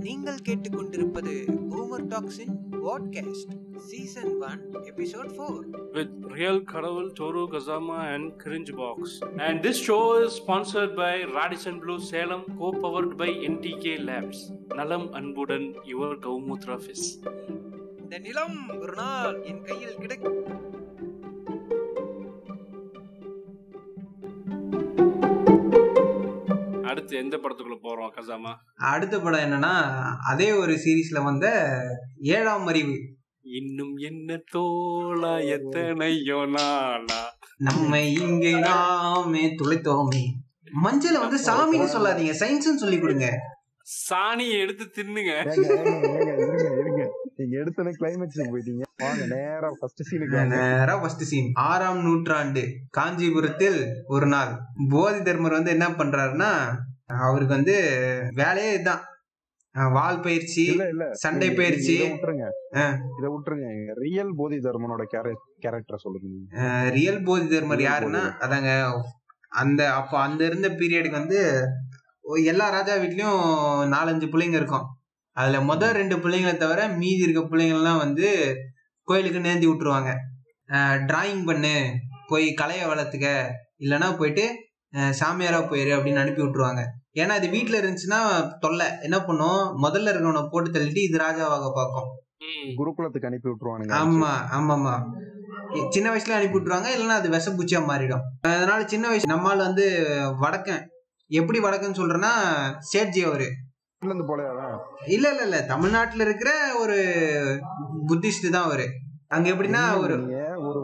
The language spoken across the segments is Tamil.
நீங்கள் கேட்டுக்கொண்டிருப்பது பூமர் டாக்ஸின் வாட்காஸ்ட் season one episode four with Real Kadavul, Toru Kazama, and Cringe Box. And this show is sponsored by Radisson Blue Salem, co-powered by NTK Labs. நலம் அன்புடன் யுவர் கௌமுத்ரா ஃபிஸ் இந்த நிலம் ஒரு நாள் என் கையில் கிடைக்கும் அடுத்து எந்த படத்துக்குள்ள போறோம் கசாமா? அடுத்த படம் என்னன்னா அதே ஒரு சீரீஸ்ல வந்த ஏழாம் அறிவு. இன்னும் என்ன தோளா எத்தனையோ நாளா? நம்மை இங்கே நாமே துளைத்தோமே. மஞ்சள வந்து சாமின்னு சொல்லாதீங்க சயின்ஸ்னு சொல்லி கொடுங்க. சாணியை எடுத்து தின்னுங்க. நீங்க எடுத்தோன்னே climax போயிட்டீங்க. வாங்க நேரா ஃபர்ஸ்ட் சீனுக்கு வாங்க. நேரா ஃபர்ஸ்ட் சீன் ஆறாம் நூற்றாண்டு காஞ்சிபுரத்தில் ஒரு நாள். போதி தர்மர் வந்து என்ன பண்றாருன்னா அவருக்கு வந்து வேலையே இதுதான் வால் பயிற்சி சண்டை பயிற்சி. இதை விட்டுருங்க. ரியல் போதி தர்மனோட கேரக்டர் சொல்லுங்க. ரியல் போதி தர்மர் யாருன்னா அதாங்க அந்த அப்போ அந்த இருந்த பீரியடுக்கு வந்து எல்லா ராஜா வீட்லயும் நாலஞ்சு பிள்ளைங்க இருக்கும். அதுல முதல் ரெண்டு பிள்ளைங்களை தவிர மீதி இருக்க பிள்ளைங்கள்லாம் வந்து கோயிலுக்கு நேர்த்தி விட்டுருவாங்க. டிராயிங் பண்ணு போய் கலையை வளர்த்துக்க இல்லைன்னா போயிட்டு சாமியாரா போயிரு அப்படின்னு அனுப்பி விட்டுருவாங்க. ஏன்னா இது வீட்ல இருந்துச்சுன்னா தொல்லை. என்ன பண்ணும்? முதல்ல இருக்கவனை போட்டு தள்ளிட்டு இது ராஜாவாக பார்க்கும். ம். குருகுலத்துக்கு அனுப்பி விட்டுருவானுங்க. ஆமா ஆமாமா சின்ன வயசுல அனுப்பி விட்டுருவாங்க. இல்லைன்னா அது விஷப்பூச்சியா மாறிடும். அதனால சின்ன வயசு நம்மால் வந்து வடக்கன். எப்படி வடக்கன்னு சொல்றேன்னா சேட்ஜி அவரு. வீட்டுல இல்ல இல்ல இல்ல. தமிழ்நாட்டுல இருக்கிற ஒரு புத்திஸ்ட் தான் அவரு. அங்க எப்படின்னா ஒரு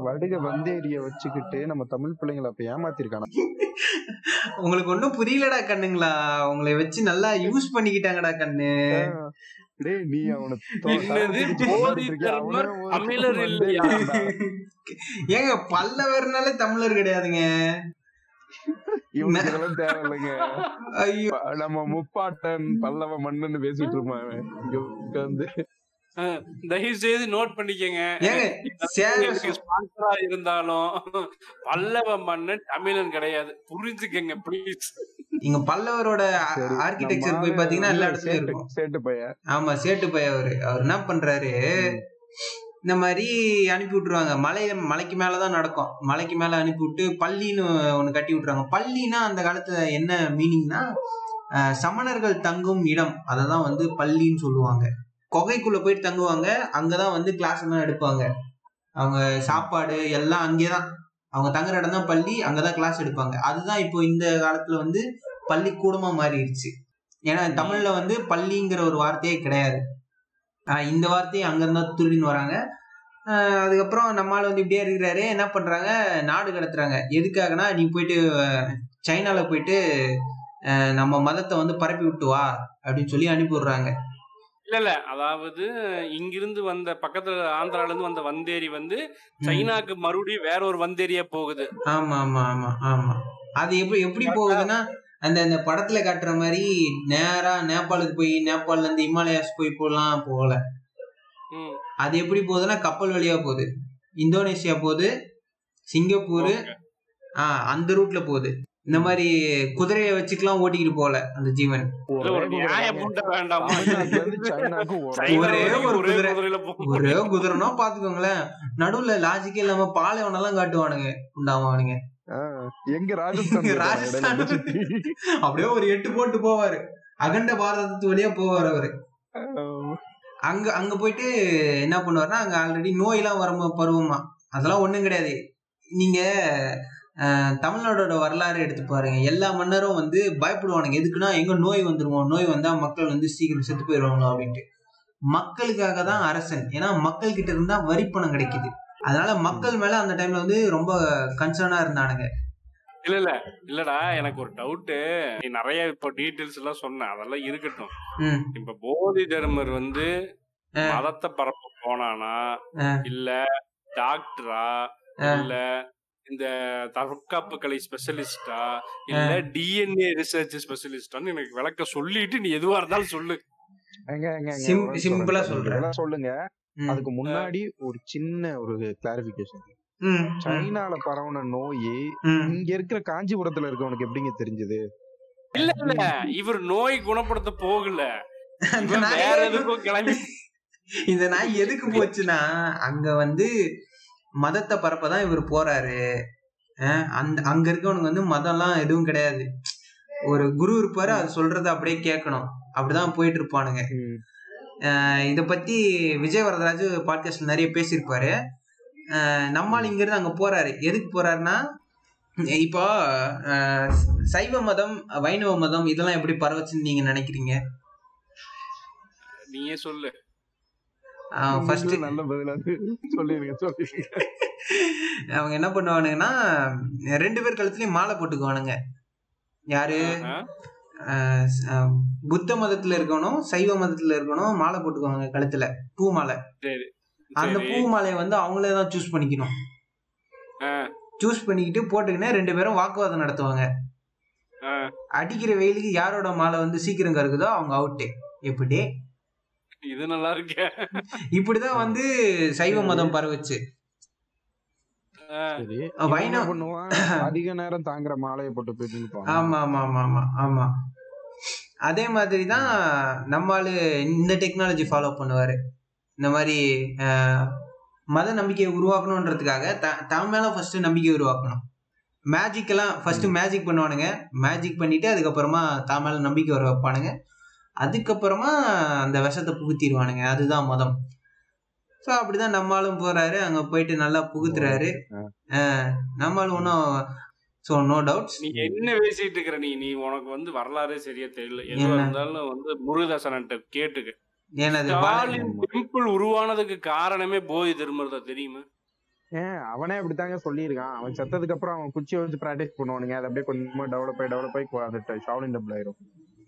வடுக வந்தேரிய வச்சுக்கிட்டு நம்ம தமிழ் பிள்ளைங்களை அப்ப ஏமாத்திருக்கானா? உங்களுக்கு ஒண்ணும் புரியலடா கண்ணுங்களா? உங்களை வச்சு நல்லா யூஸ் பண்ணிக்கிட்டாங்கடா கண்ணு. டேய் நீ அவனை தமிழர் இல்லையா? ஏங்க பல்லவர்னாலே தமிழர் கிடையாதுங்க. இவனுக்கு இதெல்லாம் தேவையில்லைங்க. நம்ம முப்பாட்டன் பல்லவ மண்ணுன்னு பேசிட்டு இருப்பான். இங்க தயவு செய்து நோட் பண்ணிக்கங்க. ஸ்பான்சரா இருந்தாலும் பல்லவ மன்னன் தமிழன் கிடையாது. புரிஞ்சுக்கங்க ப்ளீஸ் இங்க பல்லவரோட சரி, ஆர்கிடெக்சர் போய் பாத்தீங்கன்னா எல்லா இடத்துலயும் சேட்டு- இருக்கும். சேட்டு பையன். ஆமா சேட்டு பைய அவரு. அவர் என்ன பண்றாரு? இந்த மாதிரி அனுப்பி விட்டுருவாங்க. மலை மலைக்கு மேலதான் நடக்கும். மலைக்கு மேல அனுப்பி விட்டு பள்ளின்னு ஒண்ணு கட்டி விட்டுருவாங்க. பள்ளினா அந்த காலத்துல என்ன மீனிங்னா சமணர்கள் தங்கும் இடம். அததான் வந்து பள்ளின்னு சொல்லுவாங்க. கொகைக்குள்ள போயிட்டு தங்குவாங்க. அங்கதான் வந்து கிளாஸ் எல்லாம் எடுப்பாங்க. அவங்க சாப்பாடு எல்லாம் அங்கேதான். அவங்க தங்குற இடம் தான் பள்ளி அங்கதான் கிளாஸ் எடுப்பாங்க. அதுதான் இப்போ இந்த காலத்துல வந்து பள்ளி கூடமா மாறிடுச்சு. ஏன்னா தமிழ்ல வந்து பள்ளிங்கிற ஒரு வார்த்தையே கிடையாது. இந்த வார்த்தையை அங்கிருந்தா திருடின்னு வராங்க. அதுக்கப்புறம் நம்மால் வந்து இப்படியே இருக்கிறாரு. என்ன பண்றாங்க? நாடு கடத்துறாங்க. எதுக்காகனா நீ போயிட்டு சைனால போயிட்டு நம்ம மதத்தை வந்து பரப்பி விட்டு வா அப்படின்னு சொல்லி அனுப்பி விடுறாங்க இல்ல இல்ல அதாவது இங்கிருந்து வந்த பக்கத்துல ஆந்திரால இருந்து வந்த வந்தேரி வந்து சைனாக்கு மறுபடியும் வேற ஒரு வந்தேரியா போகுது. ஆமா ஆமா ஆமா ஆமா. அது எப்படி எப்படி போகுதுன்னா அந்த அந்த படத்துல காட்டுற மாதிரி நேரா நேபாளுக்கு போய் நேபாள்ல இருந்து இமாலயாஸ் போய் போலாம் போகல அது எப்படி போகுதுன்னா கப்பல் வழியா போகுது. இந்தோனேஷியா போகுது சிங்கப்பூர். ஆஹ் அந்த ரூட்ல போகுது. இந்த மாதிரி குதிரையை வச்சுக்கலாம் ஓட்டிக்கிட்டு போகல அந்த ஜீவன். ஒரு ஒரே குதிரை. ஒரே குதிரைனா பாத்துக்கோங்களேன் நடுவுல லாஜிக்கே இல்லாம பாலைவனெல்லாம் காட்டுவானுங்க. உண்டாவானுங்க ஆ, எங்க ராஜஸ்தான் ராஜஸ்தான். அப்படியே ஒரு எட்டு போட்டு போவாரு. அகண்ட பாரதத்து வழியா போவார் அவரு. அங்க அங்க போயிட்டு என்ன பண்ணுவாருன்னா அங்க ஆல்ரெடி நோயெல்லாம் வர பருவமா. அதெல்லாம் ஒண்ணும் கிடையாது. நீங்க தமிழ்நாடோட வரலாறு எடுத்து பாருங்க. எல்லா மன்னரும் வந்து பயப்படுவானுங்க. எதுக்குன்னா எங்க நோய் வந்துருமோ நோய் வந்தா மக்கள் வந்து சீக்கிரம் செத்து போயிடுவாங்களோ அப்படின்ட்டு. மக்களுக்காக தான் அரசன். ஏன்னா மக்கள் கிட்ட இருந்தா வரி பணம் கிடைக்குது. அதனால மக்கள் மேல அந்த டைம்ல வந்து ரொம்ப கன்சர்னா இருந்தானுங்க. இல்ல இல்ல. இல்லடா எனக்கு ஒரு டவுட் நீ நிறைய இப்போ டீடைல்ஸ் எல்லாம் சொன்ன. அதெல்லாம் இருக்கட்டும். இப்ப போதி தர்மர் வந்து. மதத்தை பரப்ப போனானா. இல்ல டாக்டரா. இல்ல இந்த தற்காப்பு கலை ஸ்பெஷலிஸ்டா இல்ல டிஎன்ஏ ரிசர்ச் ஸ்பெஷலிஸ்டான்னு எனக்கு விளக்க சொல்லிட்டு நீ எதுவா இருந்தாலும் சொல்லு. சிம்பிளா சொல்றேன். சொல்லுங்க. அதுக்கு முன்னாடி ஒரு சின்ன ஒரு கிளாரிபிகேஷன் சைனால பரவுன நோய். இங்க இருக்கிற காஞ்சிபுரத்துல இருக்கவனுக்கு எப்படிங்க தெரிஞ்சது? இல்ல இல்ல. இவர் நோய் குணப்படுத்த போகல. அந்த இவன் நாய் வேற எதுக்கும் கிளம்பி இந்த நாய் எதுக்கு போச்சுன்னா அங்க வந்து மதத்தை பரப்பதான் இவர் போறாரு. அந்த அங்க இருக்கவனுக்கு வந்து மதம்லாம் எதுவும் கிடையாது. ஒரு குரு இருப்பாரு அது சொல்றத அப்படியே கேட்கணும். அப்படிதான் போயிட்டு இருப்பானுங்க. இத பத்தி விஜய் வரதராஜ் பாட்காஸ்ட்ல நிறைய பேசியிருப்பாரு. நம்மால் இங்க இருந்து அங்க போறாரு. எதுக்கு போறாருன்னா இப்போ சைவ மதம் வைணவ மதம் இதெல்லாம் எப்படி பரவச்சுன்னு நீங்க நினைக்கிறீங்க? நீயே சொல்லு. ஃபர்ஸ்ட் நல்ல பதிலா சொல்லிருங்க சொல்லிருங்க அவங்க என்ன பண்ணுவானுங்கன்னா ரெண்டு பேர் கழுத்துலயும் மாலை போட்டுக்குவானுங்க. யாரு? புத்த மதத்துல இருக்கணும் சைவ மதத்துல இருக்கணும் மாலை போட்டுக்குவாங்க கழுத்துல. பூ மாலை. சரி. அந்த. பூ மாலையை வந்து அவங்களே தான் சூஸ் பண்ணிக்கணும். சூஸ் பண்ணிக்கிட்டு போட்டுக்கினே ரெண்டு பேரும் வாக்குவாதம் நடத்துவாங்க. அடிக்கிற வெயிலுக்கு யாரோட மாலை வந்து சீக்கிரம் கருக்குதோ அவங்க அவுட்டு எப்படி? இது நல்லா இருக்கே. இப்படிதான் வந்து சைவ மதம் பரவுச்சு. அதிக நேரம் தாங்குற மாலையை போட்டு போயிட்டு ஆமா ஆமா ஆமா ஆமா ஆமா. அதே மாதிரி தான் நம்மாளு இந்த டெக்னாலஜி ஃபாலோ பண்ணுவாரு. இந்த மாதிரி மத நம்பிக்கையை உருவாக்கணுன்றதுக்காக த தன் மேல ஃபர்ஸ்ட் நம்பிக்கை உருவாக்கணும். மேஜிக் எல்லாம் ஃபர்ஸ்ட் மேஜிக் பண்ணுவானுங்க. மேஜிக் பண்ணிட்டு அதுக்கப்புறமா தான் மேல நம்பிக்கை வர வைப்பானுங்க அதுக்கப்புறமா அந்த விஷத்தை புகுத்திடுவானுங்க. அதுதான் மதம். ஸோ அப்படிதான் நம்மளும் போறாரு. அங்க போயிட்டு நல்லா புகுத்துறாரு. நம்மளும் ஒன்றும் ஸோ நோ டவுட்ஸ் நீ என்ன பேசிட்டு இருக்கிற நீ? நீ உனக்கு வந்து வரலாறே சரியா தெரியல. எதுவா என்ன? இருந்தாலும் வந்து முருகதாசன்ட்ட கேட்டுக்க. டெம்பிள் உருவானதுக்கு காரணமே போதி திருமறதா தெரியுமா? ஏன் அவனே அப்படித்தாங்க சொல்லியிருக்கான். அவன் செத்ததுக்கு அப்புறம் அவன் குச்சியை வச்சு பிராக்டிஸ் பண்ணுவானுங்க. அது அப்படியே கொஞ்சமா டெவலப் ஆகி டெவலப் ஆகி அந்த ஷாலின் டபுள் ஆயிரும்.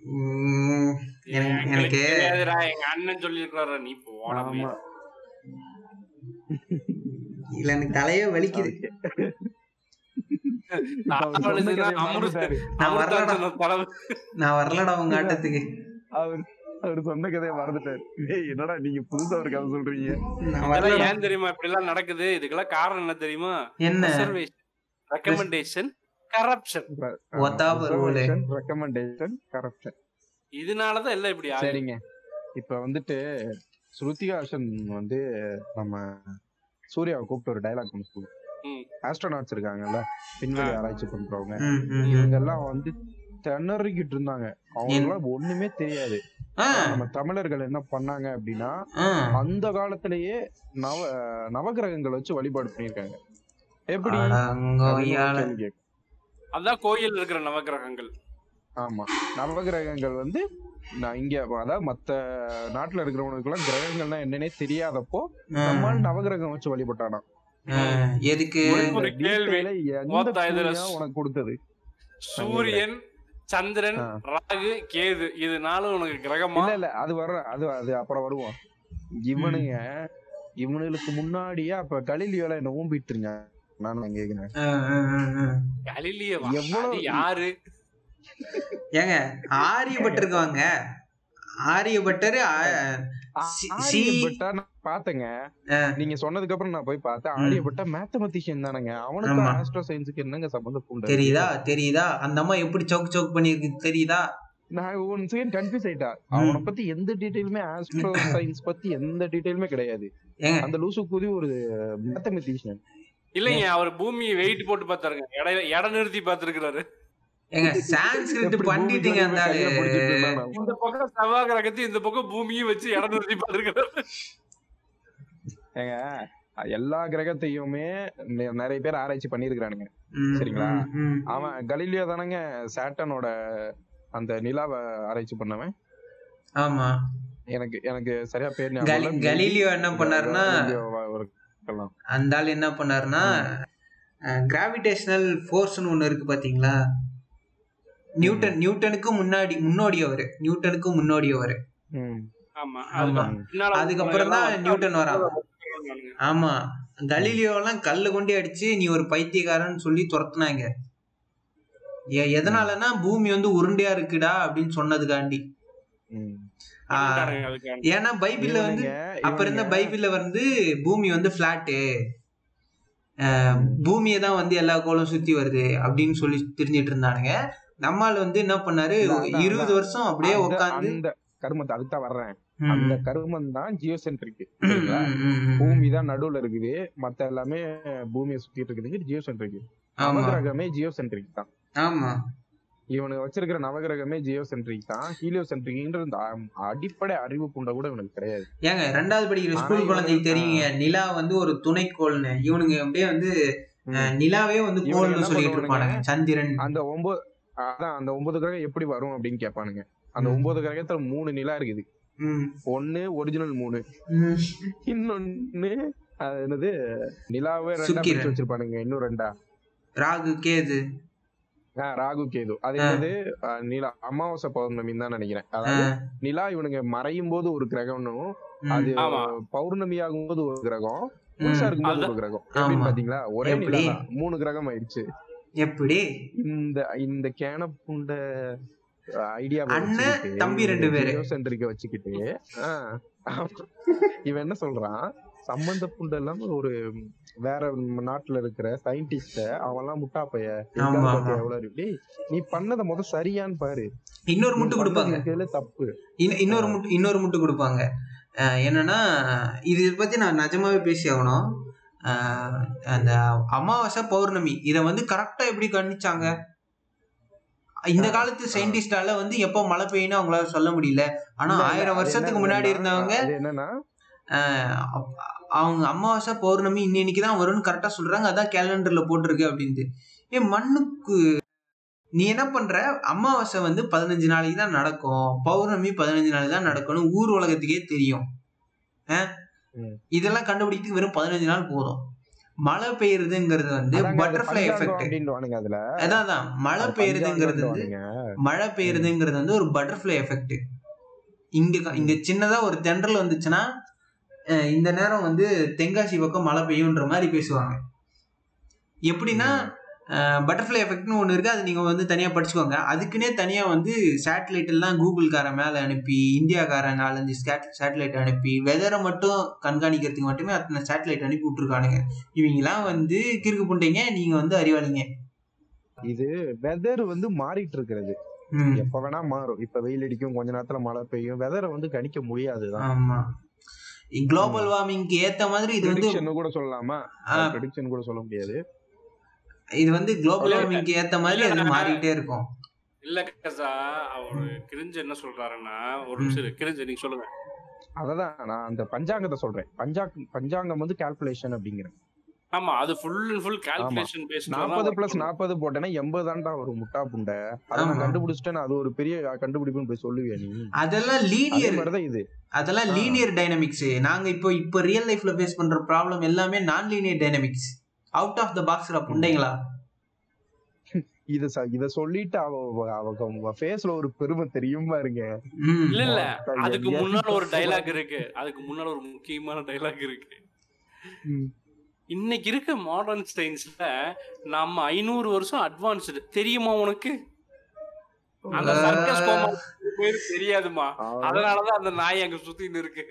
எனக்கு எங்களுக்கு எனக்கு தெரியாதுடா, எங்க அண்ணன் சொல்லியிருக்காரு நீ போன ஆமா. இல்ல எனக்கு தலையே வலிக்குது. நான் வரலடா. தலைவர் நான் வரலடா உங்க ஆட்டத்துக்கு. அவர் அவர் சொன்ன கதையை மறந்துட்டாரு. ஏய் என்னடா நீங்க புதுசா ஒரு கதை சொல்றீங்க? ஏன் தெரியுமா இப்படி எல்லாம் நடக்குது? இதுக்கெல்லாம் காரணம் என்ன தெரியுமா? என்ன? Recommendation corruption. ரெக்கமெண்டேஷன் கரப்ஷன் இதனாலதான் எல்லாம் இப்படி ஆகுது சரிங்க. இப்ப வந்துட்டு ஸ்ருதிஹாசன் வந்து நம்ம சூர்யாவை கூப்பிட்டு ஒரு டைலாக் ஒன்று சொல்லுவோம் ம். ஆஸ்ட்ரோநாட்ஸ் இருக்காங்கல்ல விண்வெளி ஆராய்ச்சி பண்றவங்க. ம், ம், ம். இவங்க எல்லாம் வந்து திணறிக்கிட்டு இருந்தாங்க. அவங்களுக்குலாம் ஒண்ணுமே தெரியாது. நம்ம தமிழர்கள் என்ன பண்ணாங்க அப்படின்னா. அந்த காலத்திலேயே நவ நவகிரகங்கள் வச்சு வழிபாடு பண்ணியிருக்காங்க. எப்படி? அதான் கோயில் இருக்கிற நவகிரகங்கள் ஆமா. நவகிரகங்கள் வந்து நான் இங்க அதாவது மத்த நாட்டுல இருக்கிறவனுக்கு எல்லாம் கிரகங்கள்னா என்னன்னே தெரியாதப்போ ஆ, நம்மால் நவகிரகம் வச்சு வழிபட்டானா. எதுக்கு? உனக்கு கொடுத்தது? சூரியன் சந்திரன். ராகு கேது இது நாளும் உனக்கு கிரகமா? இல்ல இல்ல அது வர அது அது அப்புறம் வருவோம். இவனுங்க இவனுங்களுக்கு முன்னாடியே அப்ப கலிலியோல என்ன ஊம்பிட்டு இருங்க நான் கேக்குறேன் ஆ, ஆ, ஆ, ஆ. கலிலியவா எவ்வளவு- யாரு? ஏங்க ஆரியப்பட்டிருக்காங்க ஆரியப்பட்டரு ஆ. நீங்க சொன்னதுக்கு அப்புறம் நான் போய் பார்த்தேன். ஆரியப்பட்டா மேத்தமெட்டிஷியன் தானங்க. அவனுக்கு. ஆஸ்ட்ரோ சயின்ஸுக்கு என்னங்க சம்பந்தம் பூண்டு? தெரியுதா தெரியுதா? அந்த அம்மா எப்படி சவுக் சவுக் பண்ணிருக்கு தெரியுதா? நான் ஒன் செகண்ட் கன்ஃபியூஸ் ஆயிட்டா. அவனை பத்தி எந்த டீடைலுமே ஆஸ்ட்ரோ சயின்ஸ் பத்தி எந்த டீடைலுமே கிடையாது. ஏங்க. அந்த லூசு கூதி ஒரு மேத்தமெட்டிஷியன் இல்லைங்க அவர் பூமியை வெயிட் போட்டு பார்த்தாருங்க. இடையில இடம் நிறுத்தி பார்த்திருக்கிறாரு. ஏங்க சான்ஸ்கிரிட் பண்ணிட்டீங்க அந்த இந்த பக்கம் செவ்வாய் கிரகத்தையும் இந்த பக்கம் பூமியும் வச்சு இடம் நிறுத்தி பார்த்திருக்கிறாரு. ஏங்க எல்லா கிரகத்தையுமே நிறைய பேர் ஆராய்ச்சி பண்ணிருக்கானுங்க ம், சரிங்களா? அவன் கலீலியோ தானங்க சாட்டனோட அந்த நிலாவை ஆராய்ச்சி பண்ணவன்? ஆமா. எனக்கு எனக்கு சரியா பேர் கலி- ஞாபகம் இல்ல. கலீலியோ என்ன பண்ணாருன்னா. அந்த ஆள் என்ன பண்ணாருன்னா கிராவிடேஷனல் ஃபோர்ஸ்னு ஒண்ணு இருக்கு பாத்தீங்களா? நியூட்டன் நியூட்டனுக்கு முன்னாடி முன்னோடி அவரு. நியூட்டனுக்கு முன்னோடி அவரு. ம். ஆமா ஆமா. அதுக்கு பின்னால அதுக்கப்புறம் தான் நியூட்டன் வரான். ஆமா. கலீலியோ எல்லாம் கல்லு கொண்டு அடிச்சு நீ ஒரு பைத்தியக்காரன்னு சொல்லி துரத்துனாங்க. எதனாலன்னா பூமி வந்து உருண்டையா இருக்குடா அப்படின்னு சொன்னதுக்காண்டி. ஏன்னா பைபிள்ல வந்து அப்ப இருந்த பைபிள்ல வந்து பூமி வந்து பிளாட்டு பூமியை தான் வந்து எல்லா கோளும் சுத்தி வருது அப்படின்னு சொல்லி தெரிஞ்சிட்டு இருந்தானுங்க. நம்மால் வந்து என்ன பண்ணாரு? இருபது. வருஷம் அப்படியே உட்காந்து அந்த கருமத்தை அதுக்கு தான் வர்றேன். அந்த கருமம் தான் ஜியோசென்ட்ரிக். பூமி தான் நடுவுல இருக்குது. மத்த எல்லாமே பூமியை சுத்திட்டு இருக்குது ஜியோசென்ட்ரிக் ஆமா. நவகிரகமே ஜியோசென்ட்ரிக் தான். ஆமா. இவனுக்கு வச்சிருக்கிற நவகிரகமே ஜியோசென்ட்ரிக் தான். ஹீலியோசென்ட்ரிக்ன்ற இந்த அ- அடிப்படை அறிவு புண்டை கூட இவனுக்கு கிடையாது. ஏங்க ரெண்டாவது படிக்கிற ஸ்கூல் குழந்தைக்கு தெரியுங்க நிலா வந்து ஒரு துணைக்கோள்னு. இவனுங்க அப்படியே வந்து நிலாவே வந்து கோள்னு சொல்லிட்டு? இருப்பானுங்க. சந்திரன். அந்த ஒன்பது அதான் அந்த ஒன்பது கிரகம் எப்படி வரும் அப்படின்னு கேட்பானுங்க. அந்த. ஒன்பது கிரகத்துல மூணு நிலா இருக்குது. ஒண்ணு ஒரிஜினல் மூணு. இன்னொன்னு அது என்னது நிலாவே ரெண்டா வச்சிருப்பானுங்க. இன்னும் ரெண்டா. ராகு கேது. ராகு கேது. அது ஆஹ் நிலா. அமாவாசை பௌர்ணமின்னு தான் நினைக்கிறேன். அதாவது நிலா இவனுங்க மறையும் போது ஒரு கிரகம்னும். அது. பௌர்ணமி ஆகும்போது ஒரு கிரகம் ம். முழுசா இருக்கும்போது அதுதான். ஒரு கிரகம். எப்படின்னு ஆமா. பாத்தீங்களா? ஒரே நிலா மூணு கிரகம் ஆயிடுச்சு. எப்படி? இந்த இந்த கேன புண்ட ஐடியா அண்ணன், தம்பி ரெண்டு பேரு. சென்டரிக்க வச்சுக்கிட்டு இவன் என்ன சொல்றான்? சம்பந்த புண்ட இல்லாம ஒரு வேற நாட்டுல இருக்கிற சயின்டிஸ்ட அவன் எல்லாம் முட்டா பைய. எவ்வளவு டேய், நீ பண்ணத முத சரியான்னு பாரு. இன்னொரு முட்டு கொடுப்பாங்க. தப்பு. இன்ன- இன்னொரு முட்டு இன்னொரு முட்டு கொடுப்பாங்க. என்னன்னா இது பத்தி நான் நிஜமாவே பேசி ஆகணும். அந்த அமாவாசை பௌர்ணமி இதை வந்து கரெக்டா எப்படி கணிச்சாங்க? இந்த காலத்து சயின்டிஸ்டால வந்து எப்போ மழை பெய்யும்னு அவங்களால சொல்ல முடியல. ஆனா ஆயிரம் வருஷத்துக்கு முன்னாடி இருந்தவங்க என்னன்னா அவங்க அமாவாசை பௌர்ணமி இன்னைக்கு தான் வரும்னு கரெக்டா சொல்றாங்க. அதான் கேலண்டர்ல போட்டிருக்கு அப்படின்ட்டு. ஏ மண்ணுக்கு நீ என்ன பண்ற? அமாவாசை வந்து பதினஞ்சு நாளைக்கு தான் நடக்கும். பௌர்ணமி பதினஞ்சு நாளைக்கு தான் நடக்கும்னு ஊர் உலகத்துக்கே தெரியும். இதெல்லாம் கண்டுபிடிக்கிறதுக்கு வெறும் பதினஞ்சு நாள் போதும். மழை பெய்யுறதுங்கிறது வந்து பட்டர்ஃப்ளை எஃபெக்ட் அதான் மழை பெய்யுறதுங்கிறது வந்து. மழை பெய்யுறதுங்கிறது வந்து ஒரு பட்டர்ஃப்ளை எஃபெக்ட் இங்க இங்க சின்னதா ஒரு தென்றல் வந்துச்சுன்னா இந்த நேரம் வந்து தென்காசி பக்கம் மழை பெய்யுன்ற மாதிரி பேசுவாங்க. எப்படின்னா பட்டர்ஃப்ளை எஃபெக்ட்னு ஒன்று இருக்கு. அது நீங்க வந்து தனியா படிச்சுக்கோங்க. அதுக்குன்னே தனியா வந்து சேட்டலைட் எல்லாம் கூகுள்காரன் மேல அனுப்பி இந்தியாக்காரன் நாலஞ்சு சேட்டலைட் அனுப்பி வெதரை மட்டும் கண்காணிக்கிறதுக்கு மட்டுமே அத்தனை சேட்டலைட் அனுப்பி விட்டுருக்கானுங்க. இவங்கெல்லாம் வந்து கிறுக்கு புண்டைங்க. நீங்க வந்து அறிவாளிங்க. இது வெதர் வந்து மாறிட்டு இருக்கிறது எப்ப வேணா மாறும். இப்ப வெயில் அடிக்கும் கொஞ்ச நேரத்துல மழை பெய்யும். வெதரை வந்து கணிக்க முடியாதுதான். ஆமா. குளோபல் வார்மிங்க்கு ஏத்த மாதிரி இது வந்து கூட சொல்லலாமா? ப்ரெடிக்ஷன் கூட சொல்ல முடியாது. இது வந்து குளோபல் வார்மிங்க்கு ஏத்த மாதிரி அது மாறிட்டே இருக்கும். இல்ல கசா அவரு கிரிஞ்சு என்ன சொல்றாருன்னா ஒரு. நிமிஷம். கிரிஞ்சு நீங்க சொல்லுங்க. அததான் நான் அந்த பஞ்சாங்கத்தை சொல்றேன். பஞ்சாங் பஞ்சாங்கம் வந்து கால்குலேஷன் அப்படிங்கிறேன். ஆமா அது ஃபுல் ஃபுல் கால்குலேஷன் நாற்பது பிளஸ் நாற்பது போட்டேன்னா எண்பது தான்டா ஒரு முட்டா புண்டை. அதை நான். கண்டுபிடிச்சிட்டேன். அது ஒரு பெரிய கண்டுபிடிப்புன்னு போய் சொல்லுவியா நீ? அதெல்லாம் அதே லீனியர் மாதிரிதான் இது. அதெல்லாம். லீனியர் டைனமிக்ஸ் நாங்க இப்போ இப்போ ரியல் லைஃப்ல ஃபேஸ் பண்ற ப்ராப்ளம் எல்லாமே நான் linear dynamics out of the பாக்ஸ்ல புண்டைங்களா? இத ச- இத சொல்லிட்டு அவ அவ- ஃபேஸ்ல ஒரு பெருமை தெரியும் பாருங்க. இல்ல இல்ல. அதுக்கு முன்னால ஒரு டைலாக் இருக்கு. அதுக்கு முன்னால ஒரு முக்கியமான டைலாக் இருக்கு. இன்னைக்கு இருக்க மாடர்ன் சயின்ஸ்ல நம்ம ஐநூறு வருஷம் அட்வான்ஸ்டு தெரியுமா உனக்கு? அந்த சர்க்கஸ் பேரு தெரியாதுமா. அதனாலதான் அந்த நாய் அங்க சுத்தின்னு இருக்கு.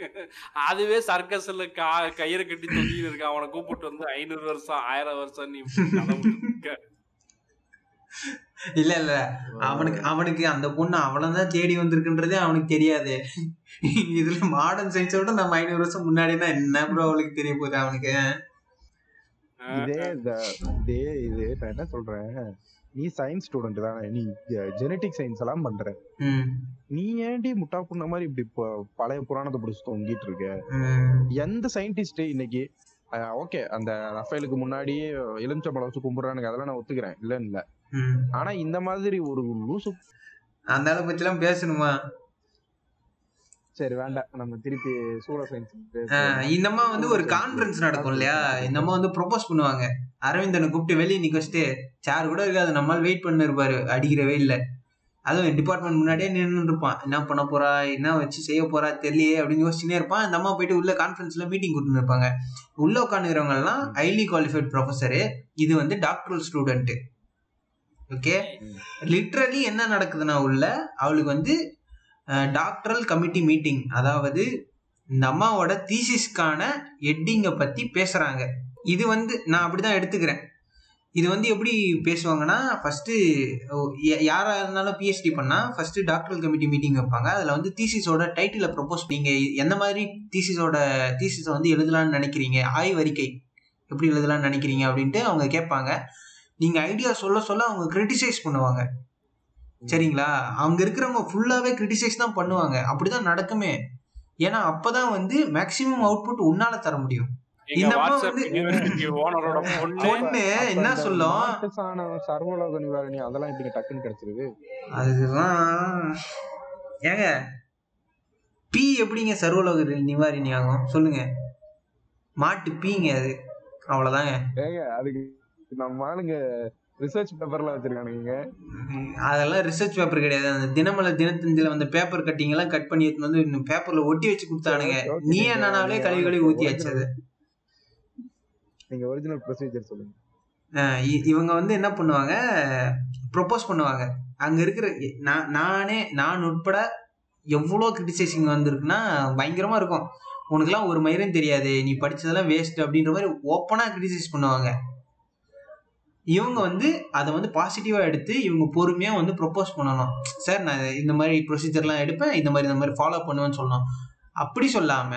அதுவே சர்க்கஸ்ல கா கயிறை கட்டி தொங்கின்னு இருக்கு அவனை கூப்பிட்டு வந்து ஐநூறு வருஷம் ஆயிரம் வருஷம் நீ. இல்ல இல்ல. அவனுக்கு அவனுக்கு அந்த பொண்ணு அவளதான் தேடி வந்திருக்குன்றதே அவனுக்கு தெரியாது. இதுல மாடர்ன் சயின்ஸை விட நம்ம ஐநூறு வருஷம் முன்னாடினா என்ன ப்ரோ அவளுக்கு தெரிய போகுது அவனுக்கு? இதே இதே இது நான் என்ன சொல்றேன்? நீ சயின்ஸ் ஸ்டூடெண்ட் தானே. நீ ஜெனட்டிக் சயின்ஸ் எல்லாம் பண்ற. நீ ஏன்டி முட்டா புண்ண மாதிரி இப்படி பழைய புராணத்தை பிடிச்சி தொங்கிட்டு இருக்க? எந்த சயின்டிஸ்ட் இன்னைக்கு? ஓகே அந்த ரஃபேலுக்கு முன்னாடி எலுமிச்சம்பழம் வச்சு கும்பிடுறானுங்க. அதெல்லாம் நான் ஒத்துக்கிறேன். இல்லன்னு இல்ல. ம். ஆனா இந்த மாதிரி ஒரு லூசு அந்த ஆளை பத்தி எல்லாம் பேசணுமா? சரி வேண்டாம். நம்ம திருப்பி சூட சயின்ஸ் இந்தம்மா வந்து ஒரு கான்ஃபரன்ஸ் நடக்கும் இல்லையா? இந்தம்மா வந்து ப்ரொபோஸ் பண்ணுவாங்க. அரவிந்தனை கூப்பிட்டு வெளியே நிக்க வச்சுட்டு சேர் கூட இருக்காது. நம்மால் வெயிட் பண்ணி இருப்பாரு அடிக்கிறவே இல்லை. அதுவும் டிபார்ட்மெண்ட் முன்னாடியே நின்று இருப்பான். என்ன பண்ண போறா? என்ன வச்சு செய்ய போறா? தெரியலையே அப்படின்னு யோசிச்சுனே இருப்பான். இந்த அம்மா போயிட்டு உள்ள கான்ஃபரன்ஸ்ல மீட்டிங் கொடுத்துன்னு இருப்பாங்க. உள்ள உட்காந்துக்கிறவங்க எல்லாம் ஹைலி குவாலிஃபைட் ப்ரொஃபஸரு இது வந்து டாக்டரல் ஸ்டூடெண்ட் ஓகே லிட்ரலி என்ன நடக்குதுன்னா உள்ள அவளுக்கு வந்து டாக்டரல் கமிட்டி மீட்டிங் அதாவது இந்த அம்மாவோட தீசிஸ்க்கான எட்டிங்கை பற்றி பேசுகிறாங்க இது வந்து நான் அப்படி தான் எடுத்துக்கிறேன். இது வந்து எப்படி பேசுவாங்கன்னா ஃபஸ்ட்டு யாராக இருந்தாலும் பிஹெச்டி பண்ணால் ஃபஸ்ட்டு டாக்டரல் கமிட்டி மீட்டிங் வைப்பாங்க. அதில் வந்து தீசிஸோட டைட்டிலை ப்ரொப்போஸ் நீங்கள் எந்த மாதிரி தீசிஸோட தீசிஸை வந்து எழுதலாம்னு நினைக்கிறீங்க? ஆய்வறிக்கை. எப்படி எழுதலாம்னு நினைக்கிறீங்க? அப்படின்ட்டு அவங்க கேட்பாங்க. நீங்கள் ஐடியா சொல்ல சொல்ல அவங்க கிரிட்டிசைஸ் பண்ணுவாங்க. சரிங்களா? அவங்க இருக்கிறவங்க ஃபுல்லாவே கிரிட்டிசைஸ் தான் பண்ணுவாங்க. அப்படிதான் நடக்குமே. ஏன்னா அப்பதான் வந்து மேக்சிமம் அவுட்புட் உன்னால தர முடியும். என்ன சொல்லும்? சர்வலோக நிவாரணி அதெல்லாம் எப்படிங்க டக்குன்னு கிடைச்சிருது. அதுதான். ஏங்க பி எப்படிங்க சர்வலோக நிவாரணி ஆகும்? சொல்லுங்க. மாட்டு பீங்க அது. அவ்வளவுதாங்க. ஏங்க அதுக்கு நம்ம ஆளுங்க ரிசர்ச் பேப்பர்ல வச்சிருக்கானுங்க அதெல்லாம் ரிசர்ச் பேப்பர் கிடையாது. அந்த தினமலர் தினத்தந்தில வந்த பேப்பர் கட்டிங் எல்லாம் கட் பண்ணி வந்து பேப்பர்ல ஒட்டி வச்சு கொடுத்தானுங்க. நீ என்னனாலே கழுவி கழுவி ஊத்தி வச்சது. நீங்க ஒரிஜினல் ப்ரொசீஜர் சொல்லுங்க. இவங்க வந்து என்ன பண்ணுவாங்க? ப்ரொபோஸ் பண்ணுவாங்க. அங்க இருக்கிற நான் நானே நான் உட்பட எவ்வளோ கிரிட்டிசைசிங் வந்திருக்குன்னா பயங்கரமா இருக்கும். உனக்குலாம் ஒரு மயிரும் தெரியாது. நீ படிச்சதெல்லாம் வேஸ்ட் அப்படின்ற மாதிரி ஓப்பனா கிரிட்டிசைஸ் பண்ணுவாங்க. இவங்க வந்து அதை வந்து பாசிட்டிவா எடுத்து இவங்க பொறுமையா வந்து ப்ரொபோஸ் பண்ணணும். சார் நான் இந்த மாதிரி ப்ரொசீஜர்லாம் எடுப்பேன் இந்த மாதிரி இந்த மாதிரி ஃபாலோ பண்ணுவேன்னு சொல்லணும் அப்படி சொல்லாம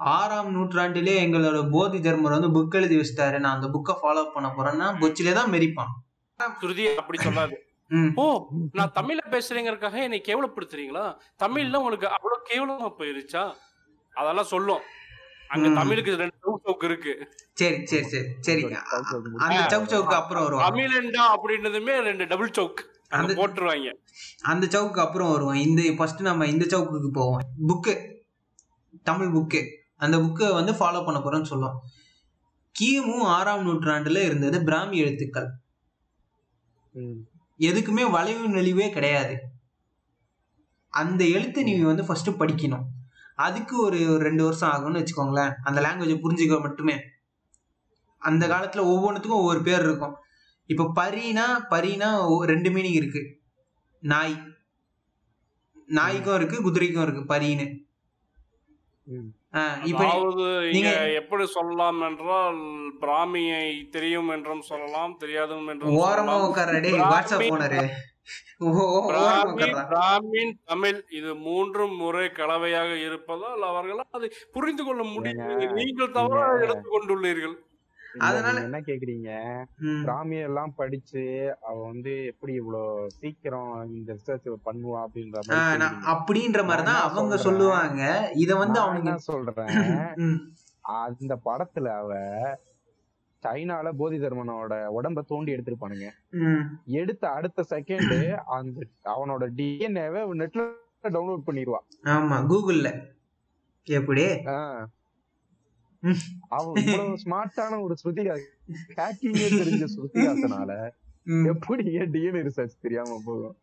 ஆறாம் நூற்றாண்டிலே எங்களோட போதி தர்மர் வந்து புக் எழுதி வச்சிட்டாரு. நான் அந்த புக்கை ஃபாலோ பண்ண போறேன்னா பொச்சிலே தான் மெரிப்பான் சுருதி அப்படி சொல்லாது. ஓ நான் தமிழ்ல பேசுறேங்கறதுக்காக என்னை கேவலப்படுத்துறீங்களா? தமிழ்ல உங்களுக்கு அவ்வளவு கேவலமா போயிருச்சா? அதெல்லாம் சொல்லும். அங்க. தமிழுக்கு ரெண்டு சவுக்கு இருக்கு. சரி சரி சரி சரி அந்த சவுக் சவுக்கு அப்புறம் வருவான் தமிழண்டா அப்படின்னதுமே ரெண்டு டபுள் சவுக் அந்த- போட்டுருவாங்க. அந்த சவுக்கு அப்புறம் வருவோம் இந்த ஃபர்ஸ்ட் நம்ம இந்த சவுக்குக்கு போவோம். புக்கு தமிழ் புக்கு அந்த புக்கை வந்து ஃபாலோ பண்ண போறோம்னு சொல்லுவோம். கிமு ஆறாம் நூற்றாண்டுல இருந்தது பிராமி எழுத்துக்கள். எதுக்குமே வளைவு நெளிவே கிடையாது. அந்த எழுத்தை நீ வந்து ஃபர்ஸ்ட் படிக்கணும். அதுக்கு ஒரு ரெண்டு வருஷம் ஆகும்னு வச்சுக்கோங்களேன். அந்த லாங்குவேஜை புரிஞ்சுக்க மட்டுமே. அந்த காலத்துல ஒவ்வொன்றுத்துக்கும் ஒவ்வொரு பேர் இருக்கும். இப்போ பரினா பரினா ரெண்டு மீனிங் இருக்கு. நாய். நாய்க்கும் இருக்கு குதிரைக்கும் இருக்கு பரின்னு. நீங்க- எப்படி சொல்லலாம் என்றால் பிராமியை தெரியும் என்றும் சொல்லலாம் தெரியாதும் என்றும் ஓரமா பிராமி- வாட்ஸ்அப் உட்கார்றா பிராமின் தமிழ் இது மூன்றும் முறை கலவையாக இருப்பதால் அவர்களால் அதை புரிந்து கொள்ள முடியும். நீங்கள் தவறாக எடுத்துக்கொண்டுள்ளீர்கள். அதனால- என்ன கேக்குறீங்க? ம். பிராமி எல்லாம் படிச்சு அவ வந்து எப்படி இவ்வளவு சீக்கிரம் இந்த ரிசர்ச் பண்ணுவா அப்படின்ற மாதிரி. அப்படின்ற மாதிரி தான் நான் என்ன அவங்க? சொல்லுவாங்க. இத வந்து என்ன சொல்றேன்? அந்த படத்துல அவ சைனால போதி தர்மனோட உடம்ப தோண்டி எடுத்திருப்பானுங்க. ம். எடுத்த அடுத்த செகண்ட் அந்த அவனோட டிஎன்ஏவை நெட்ல டவுன்லோட் பண்ணிடுவா ஆமா கூகுள்ல. எப்படி ம். அவன் இவ்வளவு ஸ்மார்ட்டான ஒரு ஸ்ருதிகா ஹேக்கிங்கே தெரிஞ்ச ஸ்ருதிகாசனால. எப்படி ஏன் டிஎன்ஏ ரிசர்ச் தெரியாம போகும்?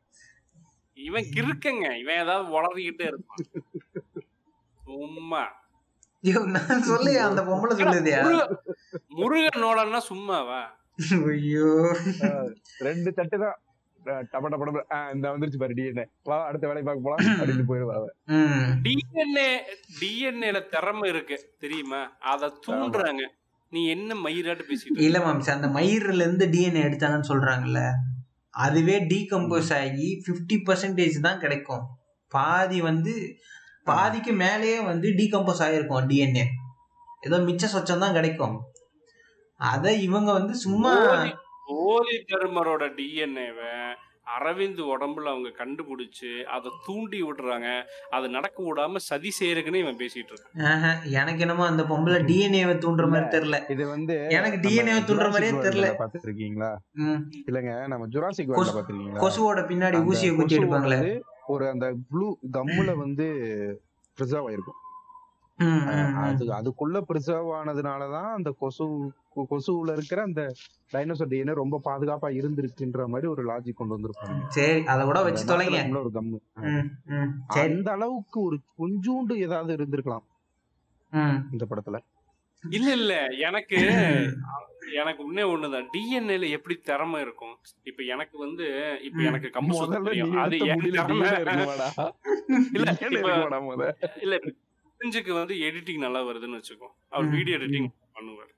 இவன் கிறுக்கங்க. இவன் ஏதாவது வளர்ந்துகிட்டே இருப்பான். சும்மா. நான் அந்த பொம்பளை சொல்லுதியா? சும்மாவா? ஐயோ. ரெண்டு தட்டு தான். டப டப டப. ஆஹ் இந்த வந்துருச்சு பாரு டிஎன்ஏ வா அடுத்த வேலையை பார்க்க போலாம். அப்படின்னு போயிருவா. டிஎன்ஏ டிஎன்ஏல திறமை இருக்கு தெரியுமா? அத தூண்டுறாங்க. நீ என்ன மயிராட்டு பேசிட்டு? இல்ல மாம்ஸ் அந்த மயிர்ல இருந்து டிஎன்ஏ எடுத்தாங்கன்னு சொல்றாங்கல்ல அதுவே டீகம்போஸ் ஆகி 50% பர்சன்டேஜ் தான் கிடைக்கும். பாதி வந்து பாதிக்கு மேலேயே வந்து டீகம்போஸ் ஆகிருக்கும் டிஎன்ஏ ஏதோ மிச்ச சொச்சம் தான் கிடைக்கும். அத இவங்க வந்து சும்மா போதி தர்மரோட டிஎன்ஏவை அரவிந்த் உடம்புல அவங்க கண்டுபிடிச்சு அதை தூண்டி விடுறாங்க. அது நடக்க விடாம சதி செய்யறதுக்குன்னு இவன் பேசிட்டு இருக்கான். எனக்கு என்னமோ அந்த பொம்பளை டிஎன்ஏவை தூண்டுற மாதிரி தெரியல. இது வந்து எனக்கு டிஎன்ஏ தூண்டுற மாதிரியே தெரியல. பாத்துருக்கீங்களா. இல்லங்க நம்ம ஜுராசிக் பாத்துருக்கீங்களா கொசுவோட பின்னாடி ஊசியை குத்தி எடுப்பாங்களே. ஒரு அந்த ப்ளூ கம்முல வந்து ப்ரிசர்வ் ஆயிருக்கும். அது அதுக்குள்ள ப்ரிசர்வ் ஆனதுனாலதான் அந்த கொசு கொசுவுல இருக்கிற அந்த டைனோசர் டிஎன்ஏ ரொம்ப பாதுகாப்பா இருந்திருக்குன்ற மாதிரி ஒரு லாஜிக் கொண்டு வந்திருப்பாங்க. சரி அதை கூட வச்சு தொலைங்க. ஒரு கம்மு அந்த அளவுக்கு ஒரு கொஞ்சூண்டு ஏதாவது இருந்திருக்கலாம். இந்த படத்துல. இல்ல இல்ல. எனக்கு எனக்கு உன்னே ஒண்ணுதான் டிஎன்ஏல எப்படி திறமை இருக்கும்? இப்ப எனக்கு வந்து இப்ப. எனக்கு கம்பு தெரியும். அது? இல்ல? இல்ல பிரிஞ்சுக்கு வந்து எடிட்டிங் நல்லா வருதுன்னு வச்சுக்கோ. அவர் வீடியோ எடிட்டிங் பண்ணுவார்.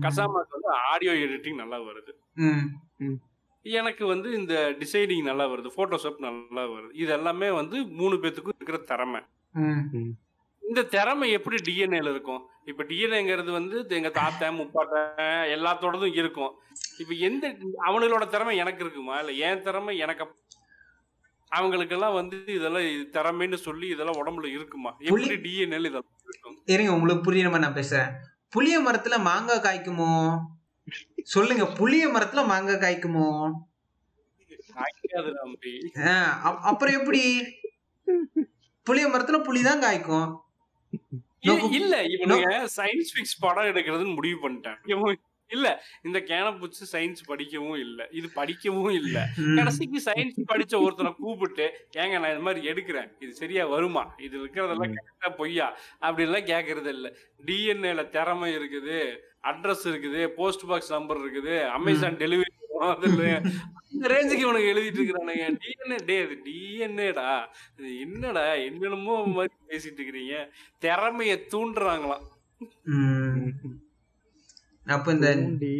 கசாமாக்கு வந்து ஆடியோ எடிட்டிங் நல்லா வருது. ம், எனக்கு வந்து இந்த டிசைனிங் நல்லா வருது. போட்டோஷாப் நல்லா வருது. இது எல்லாமே வந்து மூணு பேத்துக்கும் இருக்கிற திறமை. ம், இந்த திறமை எப்படி டிஎன்ஏல இருக்கும்? இப்ப டிஎன்ஏங்கிறது வந்து எங்க தாத்தன் முப்பாட்டன் எல்லாத்தோடதும் இருக்கும். இப்ப எந்த அவனுங்களோட திறமை எனக்கு இருக்குமா? இல்ல என் திறமை எனக்கு அப்- அவங்களுக்கெல்லாம் வந்து இதெல்லாம் இது திறமைன்னு சொல்லி இதெல்லாம் உடம்புல இருக்குமா? எப்படி டிஎன்ஏல இதெல்லாம் இருக்கும்? இருங்க உங்களுக்கு புரியுற மாதிரி நான் பேசுறேன். புளிய மரத்துல மாங்காய் காய்க்குமோ? சொல்லுங்க புளிய மரத்துல மாங்காய் காய்க்குமோ? அப்புறம் எப்படி? புளிய மரத்துல புளி தான் காய்க்கும். இல்ல, இவனுங்க சயின்ஸ் ஃபிக்ஸ் படம் எடுக்கிறதுன்னு முடிவு பண்ணிட்டேன். இல்ல இந்த கேனப்புச்சு சயின்ஸ் படிக்கவும் இல்ல இது படிக்கவும் இல்ல. கடைசிக்கு சயின்ஸ் படிச்ச ஒருத்தனை கூப்பிட்டு ஏங்க நான் இது மாதிரி எடுக்கிறேன் இது சரியா வருமா? இது இருக்கிறதெல்லாம் கரெக்டா பொய்யா? அப்படின்லாம் கேட்கறது இல்ல. டிஎன்ஏல திறமை இருக்குது அட்ரஸ் இருக்குது போஸ்ட் பாக்ஸ் நம்பர் இருக்குது அமேசான் டெலிவரி அந்த ரேஞ்சுக்கு இவனுக்கு எழுதிட்டு இருக்கிறானுங்க டிஎன்ஏ டே அது டிஎன்ஏடா இது என்னடா என்னென்னமோ மாதிரி பேசிட்டு இருக்கிறீங்க. திறமைய தூண்டுறாங்களாம். ம். அப்ப இந்த.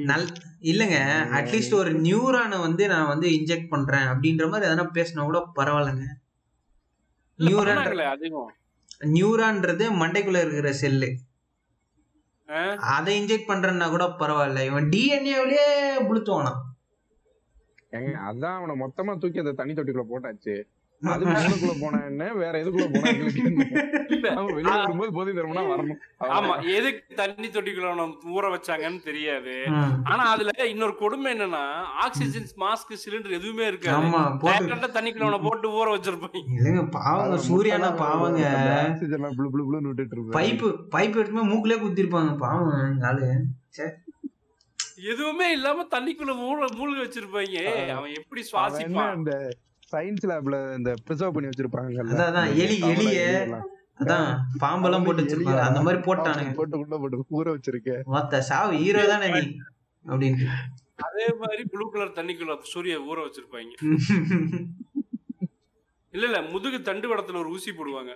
நல் இல்லங்க அட்லீஸ்ட் ஒரு நியூரானை வந்து நான் வந்து இன்ஜெக்ட் பண்றேன் அப்படின்ற மாதிரி எதனா பேசினா கூட பரவாயில்லைங்க. நியூரான் அதிகம். நியூரான்றது மண்டைக்குள்ள இருக்கிற செல்லு? அதை இன்ஜெக்ட் பண்றேன்னா கூட பரவாயில்ல. இவன் டிஎன்ஏவிலேயே புளுத்துவானா ஏங்க அதான் அவனை மொத்தமா தூக்கி அந்த தண்ணி தொட்டிக்குள்ள போட்டாச்சு. அது மூணுக்குள்ள போனா என்ன? வேற எதுக்குள்ள போனா எங்களுக்கு வெளியே வரும்போது போதை தருமனா வரணும். ஆமா எதுக்கு தண்ணி தொட்டிக்குள்ள ஊற வச்சாங்கன்னு தெரியாது. ஆனா அதுல இன்னொரு கொடுமை என்னன்னா ஆக்சிஜன் மாஸ்க் சிலிண்டர் எதுவுமே இருக்காது. தண்ணிக்குள்ள அவனை போட்டு ஊற வச்சிருப்பாங்க. பாவங்க. சூர்யானா பாவங்க. ஆக்சிஜன். பைப்பு பைப் எடுத்துமே மூக்குலயே குத்திருப்பாங்க பாவம் ஆளு எதுவுமே இல்லாம தண்ணிக்குள்ள மூழ்க மூழ்க வச்சிருப்பாங்க. அவன் எப்படி சுவாசிப்பான்? அந்த சயின்ஸ் லேப்ல இந்த ப்ரிசர்வ் பண்ணி வச்சிருப்பாங்கல்ல? அதான், எலி, எலிய. அதான் பாம்பெல்லாம் போட்டு வச்சிருப்பாங்க. அந்த மாதிரி போட்டானுங்க. போட்டு உள்ள போட்டு ஊற வச்சிருக்கேன் மத்த சாவு ஹீரோ தானே நீ? அப்படின்ட்டு. அதே மாதிரி ப்ளூ கலர் தண்ணிக்குள்ள சூரிய ஊற வச்சிருப்பாங்க. இல்ல இல்ல முதுகு தண்டு வடத்துல ஒரு ஊசி போடுவாங்க.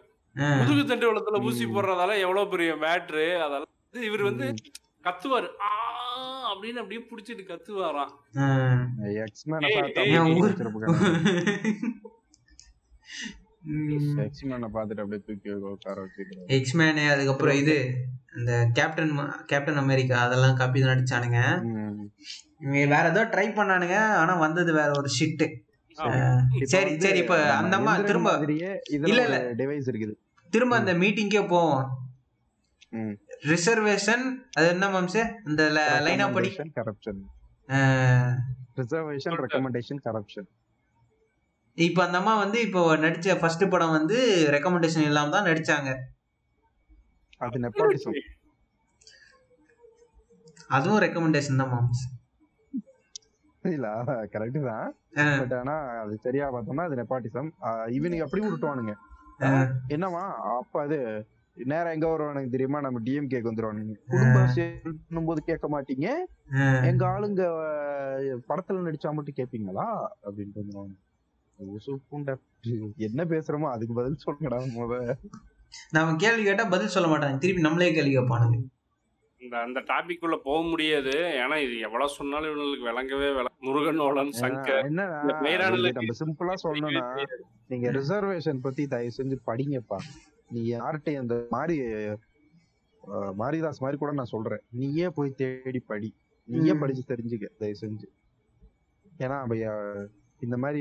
முதுகு தண்டு வடத்துல ஊசி. போடுறதால எவ்வளவு பெரிய மேட்ரு அதெல்லாம் வந்து இவர் வந்து கத்துவாரு. ஆ அப்படின்னு அப்படியே புடிச்சிட்டு கத்துவாராம். எக்ஸ்மேனை பார்த்துட்டு அப்படியே தூக்கி உட்கார வச்சிருக்கேன் எக்ஸ்மேனு அதுக்கப்புறம் இது இந்த கேப்டன் கேப்டன் அமெரிக்கா அதெல்லாம் காப்பி தான் நடிச்சானுங்க இவங்க வேற ஏதோ ட்ரை பண்ணானுங்க ஆனா வந்தது வேற ஒரு ஷிட்டு சரி சரி இப்ப அந்த அம்மா திரும்ப. இல்ல, இல்ல. டிவைஸ் இருக்குது. திரும்ப அந்த மீட்டிங்கே போவோம். ரிசர்வேஷன் அது என்ன மாம்சே? இந்த லைனா படி கரப்ஷன் ரிசர்வேஷன் ரெக்கமெண்டேஷன் கரப்ஷன் இப்ப அந்த அம்மா வந்து இப்போ நடிச்ச ஃபர்ஸ்ட் படம் வந்து ரெக்கமெண்டேஷன் இல்லாம தான் நடிச்சாங்க. அது நெப்பாட்டிசம் அதுவும் ரெக்கமெண்டேஷன் தான் மாம்ஸ் இல்ல கரெக்ட் தான். பட் ஆனா அது சரியா பார்த்தோம்னா அது நெப்பாட்டிசம் இவனுக்கு அப்படி விட்டுவானுங்க. என்னவா அப்ப அது நேரா எங்க வருவானுங்க தெரியுமா? நம்ம டிஎம்கேக்கு வந்துருவானுங்க. குடும்ப அரசியல் போது கேட்க மாட்டீங்க. எங்க ஆளுங்க படத்துல நடிச்சா மட்டும் கேப்பீங்களா? அப்படின்ட்டு வந்துருவாங்க. என்ன பேசுறோமோ அதுக்கு பதில் சொல்லுங்கடா முத. நாம கேள்வி கேட்டா பதில் சொல்ல மாட்டாங்க. திருப்பி நம்மளே கேள்வி கேட்பானுங்க. இந்த அந்த டாபிக் உள்ள போக முடியாது. ஏன்னா இது எவ்வளவு சொன்னாலும் இவங்களுக்கு விளங்கவே விள முருகனோலன் சங்கர். நம்ம சிம்பிளா சொல்லணும்னா நீங்க ரிசர்வேஷன் பத்தி தயவு செஞ்சு படிங்கப்பா. நீ யார்கிட்ட அந்த மாதிரி மாரிதாஸ் மாதிரி கூட நான் சொல்றேன். நீயே போய் தேடி படி. நீயே. படிச்சு தெரிஞ்சுக்க தயவு செஞ்சு. ஏன்னா இந்த மாதிரி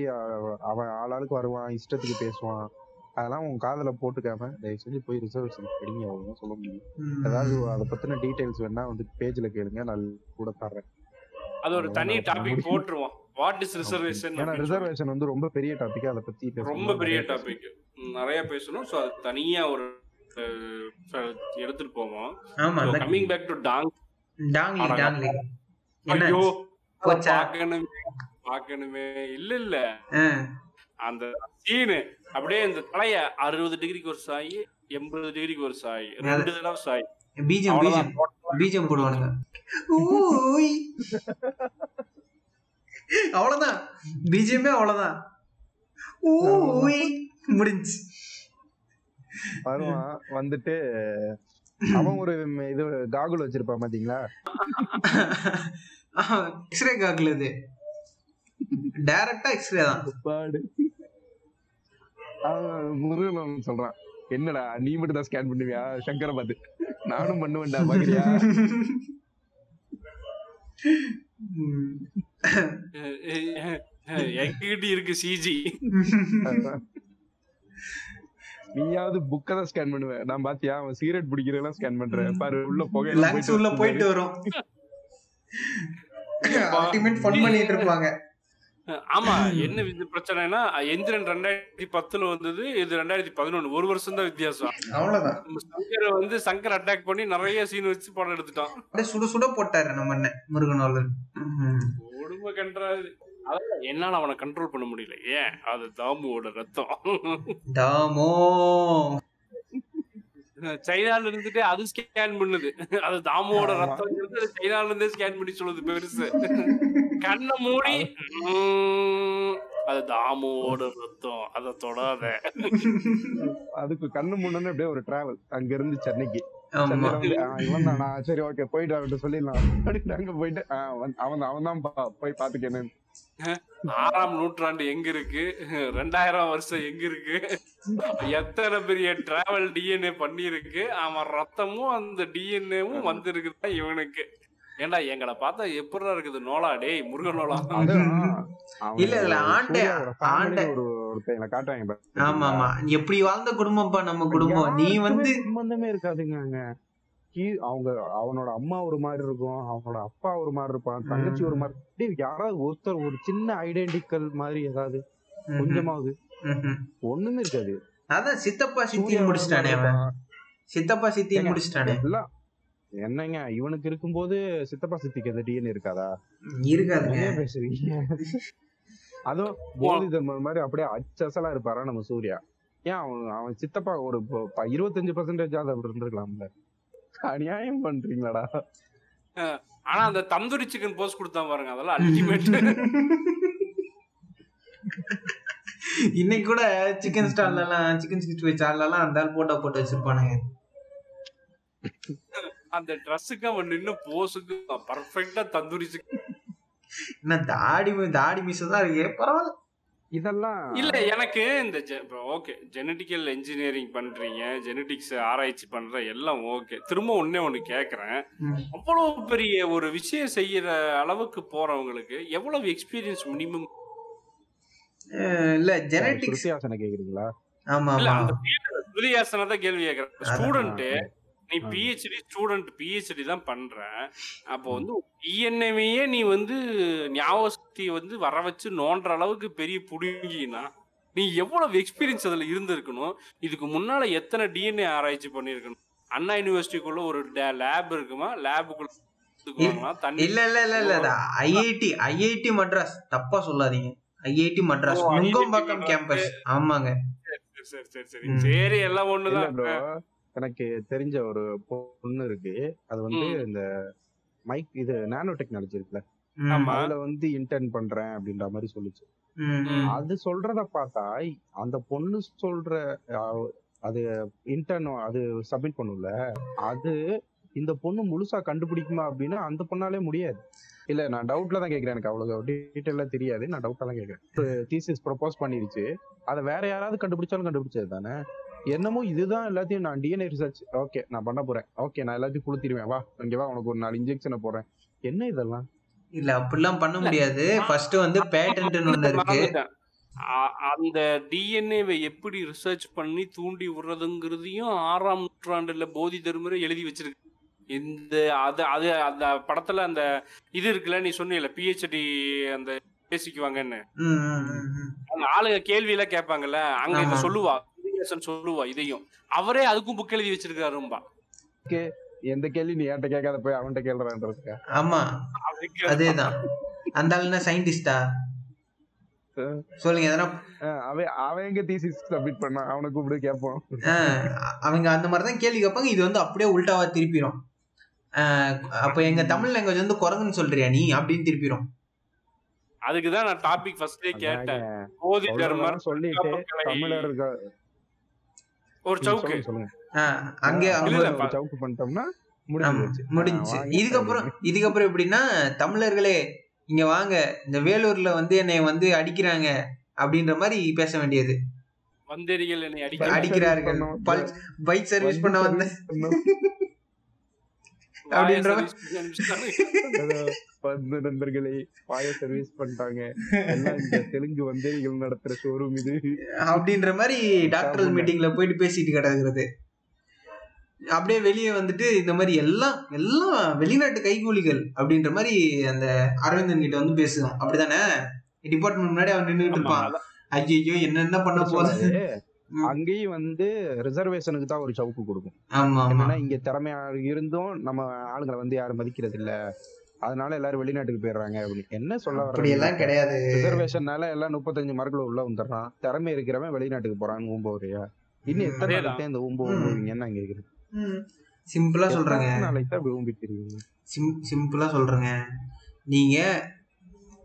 அவன் ஆளாளுக்கு வருவான் இஷ்டத்துக்கு பேசுவான். அதெல்லாம் உன் காதுல போட்டுக்காம தயவு செஞ்சு போய் ரிசர்வேஷன் படிங்க அவ்வளவுதான் சொல்ல முடியும். ஏதாவது அதை பத்தின டீடைல்ஸ் வேணா வந்து பேஜ்ல கேளுங்க நான் கூட தர்றேன். அது ஒரு தனி டாபிக் போட்டுருவோம் வாட் இஸ் ரிசர்வேஷன் ஏன்னா ரிசர்வேஷன் வந்து ரொம்ப பெரிய டாபிக் அதை பத்தி பேசணும். ரொம்ப பெரிய டாபிக் நிறைய பேசணும். ஸோ அது தனியா ஒரு எடுத்துட்டு போவோம். ஆமா கம்மிங் பேக் டு டாங் டாங்லி அட, டாங்லி என்ன? ஐயோ போச்சா? பார்க்கணுமே பார்க்கணுமே. இல்ல இல்ல. அந்த சீனு அப்படியே இந்த தலைய அறுபது டிகிரிக்கு ஒரு சாய் எண்பது டிகிரிக்கு ஒரு சாய் ரெண்டு தடவை சாய். பீஜம் பீஜம் பீஜம் போடுவானுங்க. அவ்வளவுதான். பீஜமே அவ்வளவுதான். முடிஞ்சு வருவான். வந்துட்டு அவன் ஒரு இது காகுல் வச்சிருப்பான் பாத்தீங்களா? எக்ஸ்ரே காக்கல இது. டைரக்டா எக்ஸ்ரே தான். பாடு. முருகன் சொல்றான். என்னடா நீ மட்டும் தான் ஸ்கேன் பண்ணுவியா? சங்கரை பார்த்து. நானும் பண்ணுவேன்டா பாக்குறியா? ம். எங்கிட்ட இருக்கு சிஜி நீயாவது புக்க தான் ஸ்கேன் பண்ணுவ. நான் பாத்தியா? அவன் சிகரெட் பிடிக்கிறதெல்லாம் ஸ்கேன் பண்றேன். பாரு உள்ள புகை உள்ள போயிட்டு வரும். அல்டிமேட் ஃபன் பண்ணிட்டு இருப்பாங்க. ஆமா என்ன இது பிரச்சனைனா எந்திரன் ரெண்டாயிரத்தி பத்துல வந்தது இது ரெண்டாயிரத்தி பதினொன்னு. ஒரு வருஷம் தான் வித்தியாசம். அவ்வளவுதான். நம்ம சங்கர் வந்து சங்கர் அட்டாக் பண்ணி நிறைய சீன் வச்சு படம் எடுத்துட்டான். அப்படியே சுட சுட போட்டாரு நம்ம அண்ணன் முருகனோலன் ம். உடம்பு கன்றாது அதான் என்னால அவனை கண்ட்ரோல் பண்ண முடியல. ஏன்? அது தாமுவோட ரத்தம். தாமோ. சைனால இருந்துட்டு அது ஸ்கேன் பண்ணுது. அது தாமுவோட ரத்தம் அது சைனால இருந்தே ஸ்கேன் பண்ணி சொல்லுது பெருசு. கண்ணை மூடி அது தாமுவோட ரத்தம் அதை தொடாத. அதுக்கு கண்ணு முன்னே அப்படியே ஒரு டிராவல் அங்க இருந்து சென்னைக்கு இவன் தானா. சரி ஓகே போயிட்டு அவன்கிட்ட சொல்லிடலாம். அப்படின்னு அங்க போயிட்டு அவன் அவன் தான் போய் பாத்துக்கேன்னு ஆறாம் நூற்றாண்டு எங்க இருக்கு? ரெண்டாயிரம் வருஷம் எங்க இருக்கு? எத்தனை பெரிய டிராவல் டிஎன்ஏ பண்ணிருக்கு அவன் ரத்தமும் அந்த டிஎன்ஏவும் வந்திருக்குதா இவனுக்கு. ஏன்டா எங்களை பார்த்தா எப்படிடா இருக்குது நோலா? டேய் முருகன் நோலா. இல்ல, இதுல ஆண்டை- ஆண்டை- ஒரு ஒருத்தங்களை காட்டுவாங்க? ஆமா ஆமா. எப்படி வாழ்ந்த குடும்பம்ப்பா நம்ம குடும்பம்? நீ வந்து சம்பந்தமே இருக்காதுங்க அவங்க அவனோட அம்மா ஒரு மாதிரி இருக்கும் அவனோட அப்பா ஒரு மாதிரி இருப்பான் தங்கச்சி ஒரு மாதிரி. யாராவது ஒருத்தர் ஒரு சின்ன ஐடென்டிக்கல் மாதிரி ஏதாவது. கொஞ்சமாவது. ஒண்ணுமே இருக்காது. அதான் சித்தப்பா சூர்யா முடிச்சிட்டானே. சித்தப்பா ஏங்க, முடிச்சிட்டானே. எல்லாம் என்னங்க இவனுக்கு இருக்கும்போது சித்தப்பா சித்திக்கு அந்த டிஎன் இருக்காதா? இருக்காதுங்க. பேசுறீங்க? அதுவும் போதி தர்மர் மாதிரி அப்படியே அச்சசலா இருப்பாரா நம்ம சூர்யா? ஏன் அவன் அவன் சித்தப்பா ஒரு இருபத்தஞ்சு பர்சன்டேஜ் அப்படி இருந்திருக்கலாம்ல. அநியாயம் பண்றீங்களாடா. ஆனா அந்த தந்தூரி சிக்கன் போஸ்ட் கொடுத்தான் பாருங்க அதெல்லாம் அல்டிமேட் இன்னைக்கு கூட சிக்கன் ஸ்டால்ல எல்லாம் சிக்கன் சிக்ஸ்டி ஃபைவ் ஸ்டால்ல எல்லாம் அந்த ஆள் போட்டோ போட்டு வச்சிருப்பானுங்க. அந்த ட்ரெஸ்ஸுக்கு அவன் நின்னு போஸுக்கு பர்ஃபெக்டா தந்தூரி சிக்கன் என்ன தாடி தாடி மிஸ் தான் இருக்கு பரவாயில்ல. இதெல்லாம் இல்ல எனக்கு இந்த ஓகே ஜெனட்டிக்கல் இன்ஜினியரிங் பண்றீங்க ஜெனட்டிக்ஸ் ஆராய்ச்சி பண்ற எல்லாம் ஓகே திரும்ப ஒண்ணே ஒண்ணு கேக்குறேன். அவ்வளவு பெரிய ஒரு விஷயம் செய்யற அளவுக்கு போறவங்களுக்கு எவ்வளவு எக்ஸ்பீரியன்ஸ் மினிமம் இல்ல ஜெனட்டிக்ஸ் கேக்குறீங்களா? ஆமா இல்ல அந்த கேள்வி கேக்குறேன். ஸ்டூடெண்ட் நீ. பிஹெச்டி ஸ்டூடெண்ட் பிஹெச்டி தான் பண்ற. அப்போ வந்து டிஎன்ஏவையே நீ வந்து ஞாபக சக்தி வந்து வர வச்சு நோன்ற அளவுக்கு பெரிய புடுங்கினா நீ எவ்வளவு எக்ஸ்பீரியன்ஸ் அதுல இருந்திருக்கணும்? இதுக்கு முன்னால எத்தனை டிஎன்ஏ ஆராய்ச்சி பண்ணிருக்கணும்? அண்ணா யூனிவர்சிட்டிக்குள்ள ஒரு லேப் இருக்குமா? லேபுக்குள்ள இல்ல இல்ல இல்ல இல்ல ஐஐடி ஐஐடி மட்ராஸ் தப்பா சொல்லாதீங்க. ஐஐடி மட்ராஸ் நுங்கம்பாக்கம். கேம்பஸ் ஆமாங்க. சரி சரி சரி. சரி. எல்லாம் ஒண்ணுதான். எனக்கு தெரிஞ்ச ஒரு பொண்ணு இருக்கு. அது வந்து. இந்த மைக் இது நானோ டெக்னாலஜி இருக்குல்ல. அதுல வந்து இன்டர்ன் பண்றேன் அப்படின்ற மாதிரி சொல்லுச்சு. அது சொல்றத பார்த்தா அந்த பொண்ணு சொல்ற அது இன்டர்ன் அது சப்மிட் பண்ணும்ல அது இந்த பொண்ணு முழுசா கண்டுபிடிக்குமா அப்படின்னா அந்த பொண்ணாலே முடியாது. இல்ல நான் டவுட்ல தான் கேக்குறேன் எனக்கு அவ்வளவு டீட்டெயிலா தெரியாது. நான் டவுட்ல தான் கேக்குறேன். தீசிஸ் ப்ரொபோஸ் பண்ணிருச்சு. அதை வேற யாராவது கண்டுபிடிச்சாலும் கண்டுபிடிச்சது தானே என்னமோ இதுதான் எல்லாத்தையும் நான் டிஎன்ஏ ரிசர்ச் ஓகே நான் பண்ண போறேன். ஓகே நான் எல்லாத்தையும் குளுத்திடுவேன். வா இங்க வா உனக்கு ஒரு நாலு இன்ஜெக்ஷனை போடுறேன். என்ன இதெல்லாம்? இல்ல அப்படிலாம் பண்ண முடியாது. ஃபர்ஸ்ட் வந்து பேட்டன்ட்னு ஒண்ணு இருக்கு. அந்த டிஎன்ஏவை எப்படி ரிசர்ச் பண்ணி தூண்டி விடுறதுங்கிறதையும் ஆறாம் நூற்றாண்டுல போதி தர்மரை எழுதி வச்சிருக்கு. இந்த அது அது அந்த படத்துல அந்த இது இருக்குல்ல நீ சொன்னீல பிஹெச்டி அந்த பேசிக்குவாங்கன்னு. அந்த ஆளுங்க கேள்வி எல்லாம் கேட்பாங்கல்ல அங்க இத ஆமா. சொல்லுவா. குருகேசன் சொல்லுவா இதையும். அவரே அதுக்கும் புக் எழுதி வச்சிருக்காரும்பா எந்த கேள்வி நீ என்கிட்ட கேட்காத போய் அவன்கிட்ட கேள்றான்றதுக்கா. ஆமா அதுக்கு அதேதான். அந்த ஆள் என்ன சயின்டிஸ்டா சொல்லுங்க எதனா அவன் அவன் எங்க தீசிஸ் சப்மிட் பண்ணான் அவனை கூப்பிட்டு கேட்போம் அவங்க அந்த மாதிரி தான் கேள்வி கேட்பாங்க. இது வந்து அப்படியே உல்டாவா திருப்பிடும் ஆஹ் அப்ப எங்க தமிழ் லாங்குவேஜ் வந்து குரங்குன்னு சொல்றியா நீ? அப்படின்னு திருப்பிடும் அதுக்குதான் நான் டாபிக் ஃபர்ஸ்டே கேட்டேன். போதி தர்மர் சொல்லிட்டு கலை. ஒரு சவுக்கு. அங்கே சவுக்கு பண்ணிட்டோம்னா முடிஞ்சு இதுக்கப்புறம் இதுக்கப்புறம் எப்படின்னா தமிழர்களே இங்க வாங்க. இந்த வேலூர்ல வந்து என்னை வந்து அடிக்கிறாங்க அப்படின்ற மாதிரி பேச வேண்டியது. வந்தேரிகள் என்னை அடிக்கிறார்கள். பைக் சர்வீஸ் பண்ண வந்த அப்படின்ற. வந்து நண்பர்களே பாய சர்வீஸ் பண்ணிட்டாங்க இந்த தெலுங்கு வந்தேரிகள் நடத்துற ஷோரூம் இது அப்படின்ற மாதிரி டாக்டர். மீட்டிங்ல போயிட்டு பேசிட்டு கிடக்குறது அப்படியே வெளியே வந்துட்டு இந்த மாதிரி எல்லாம் எல்லாம் வெளிநாட்டு கைகூலிகள் அப்படின்ற மாதிரி அந்த அரவிந்தன் கிட்ட வந்து பேசுவோம் அப்படிதானே டிபார்ட்மெண்ட் முன்னாடி அவன் நின்றுட்டு இருப்பான். ஐயோ என்னென்ன பண்ண போகுது. அங்கேயும் வந்து ரிசர்வேஷனுக்கு தான் ஒரு சவுக்கு கொடுக்கும். ஆமா ஆமா. என்னன்னா இங்க திறமையா இருந்தும் நம்ம ஆளுங்களை வந்து யாரும் மதிக்கிறது இல்ல. அதனால எல்லாரும் வெளிநாட்டுக்கு போயிடுறாங்க அப்படின்னு. என்ன சொல்ல எல்லாம் கிடையாது. ரிசர்வேஷன்னால எல்லாம் முப்பத்தஞ்சு மார்க்ல உள்ள வந்துடுறான். திறமை இருக்கிறவன் வெளிநாட்டுக்கு போறான்னு ஊம்போறியா இன்னும் எத்தனை. நாளைக்கு இந்த ஊம்போ ம். ஊம்புவீங்க என்ன கேக்குறேன். சிம்பிளா சொல்றேங்க. நாளைக்கு தான் இருக்கீங்க சிம் சிம்பிளா சொல்றேங்க. நீங்க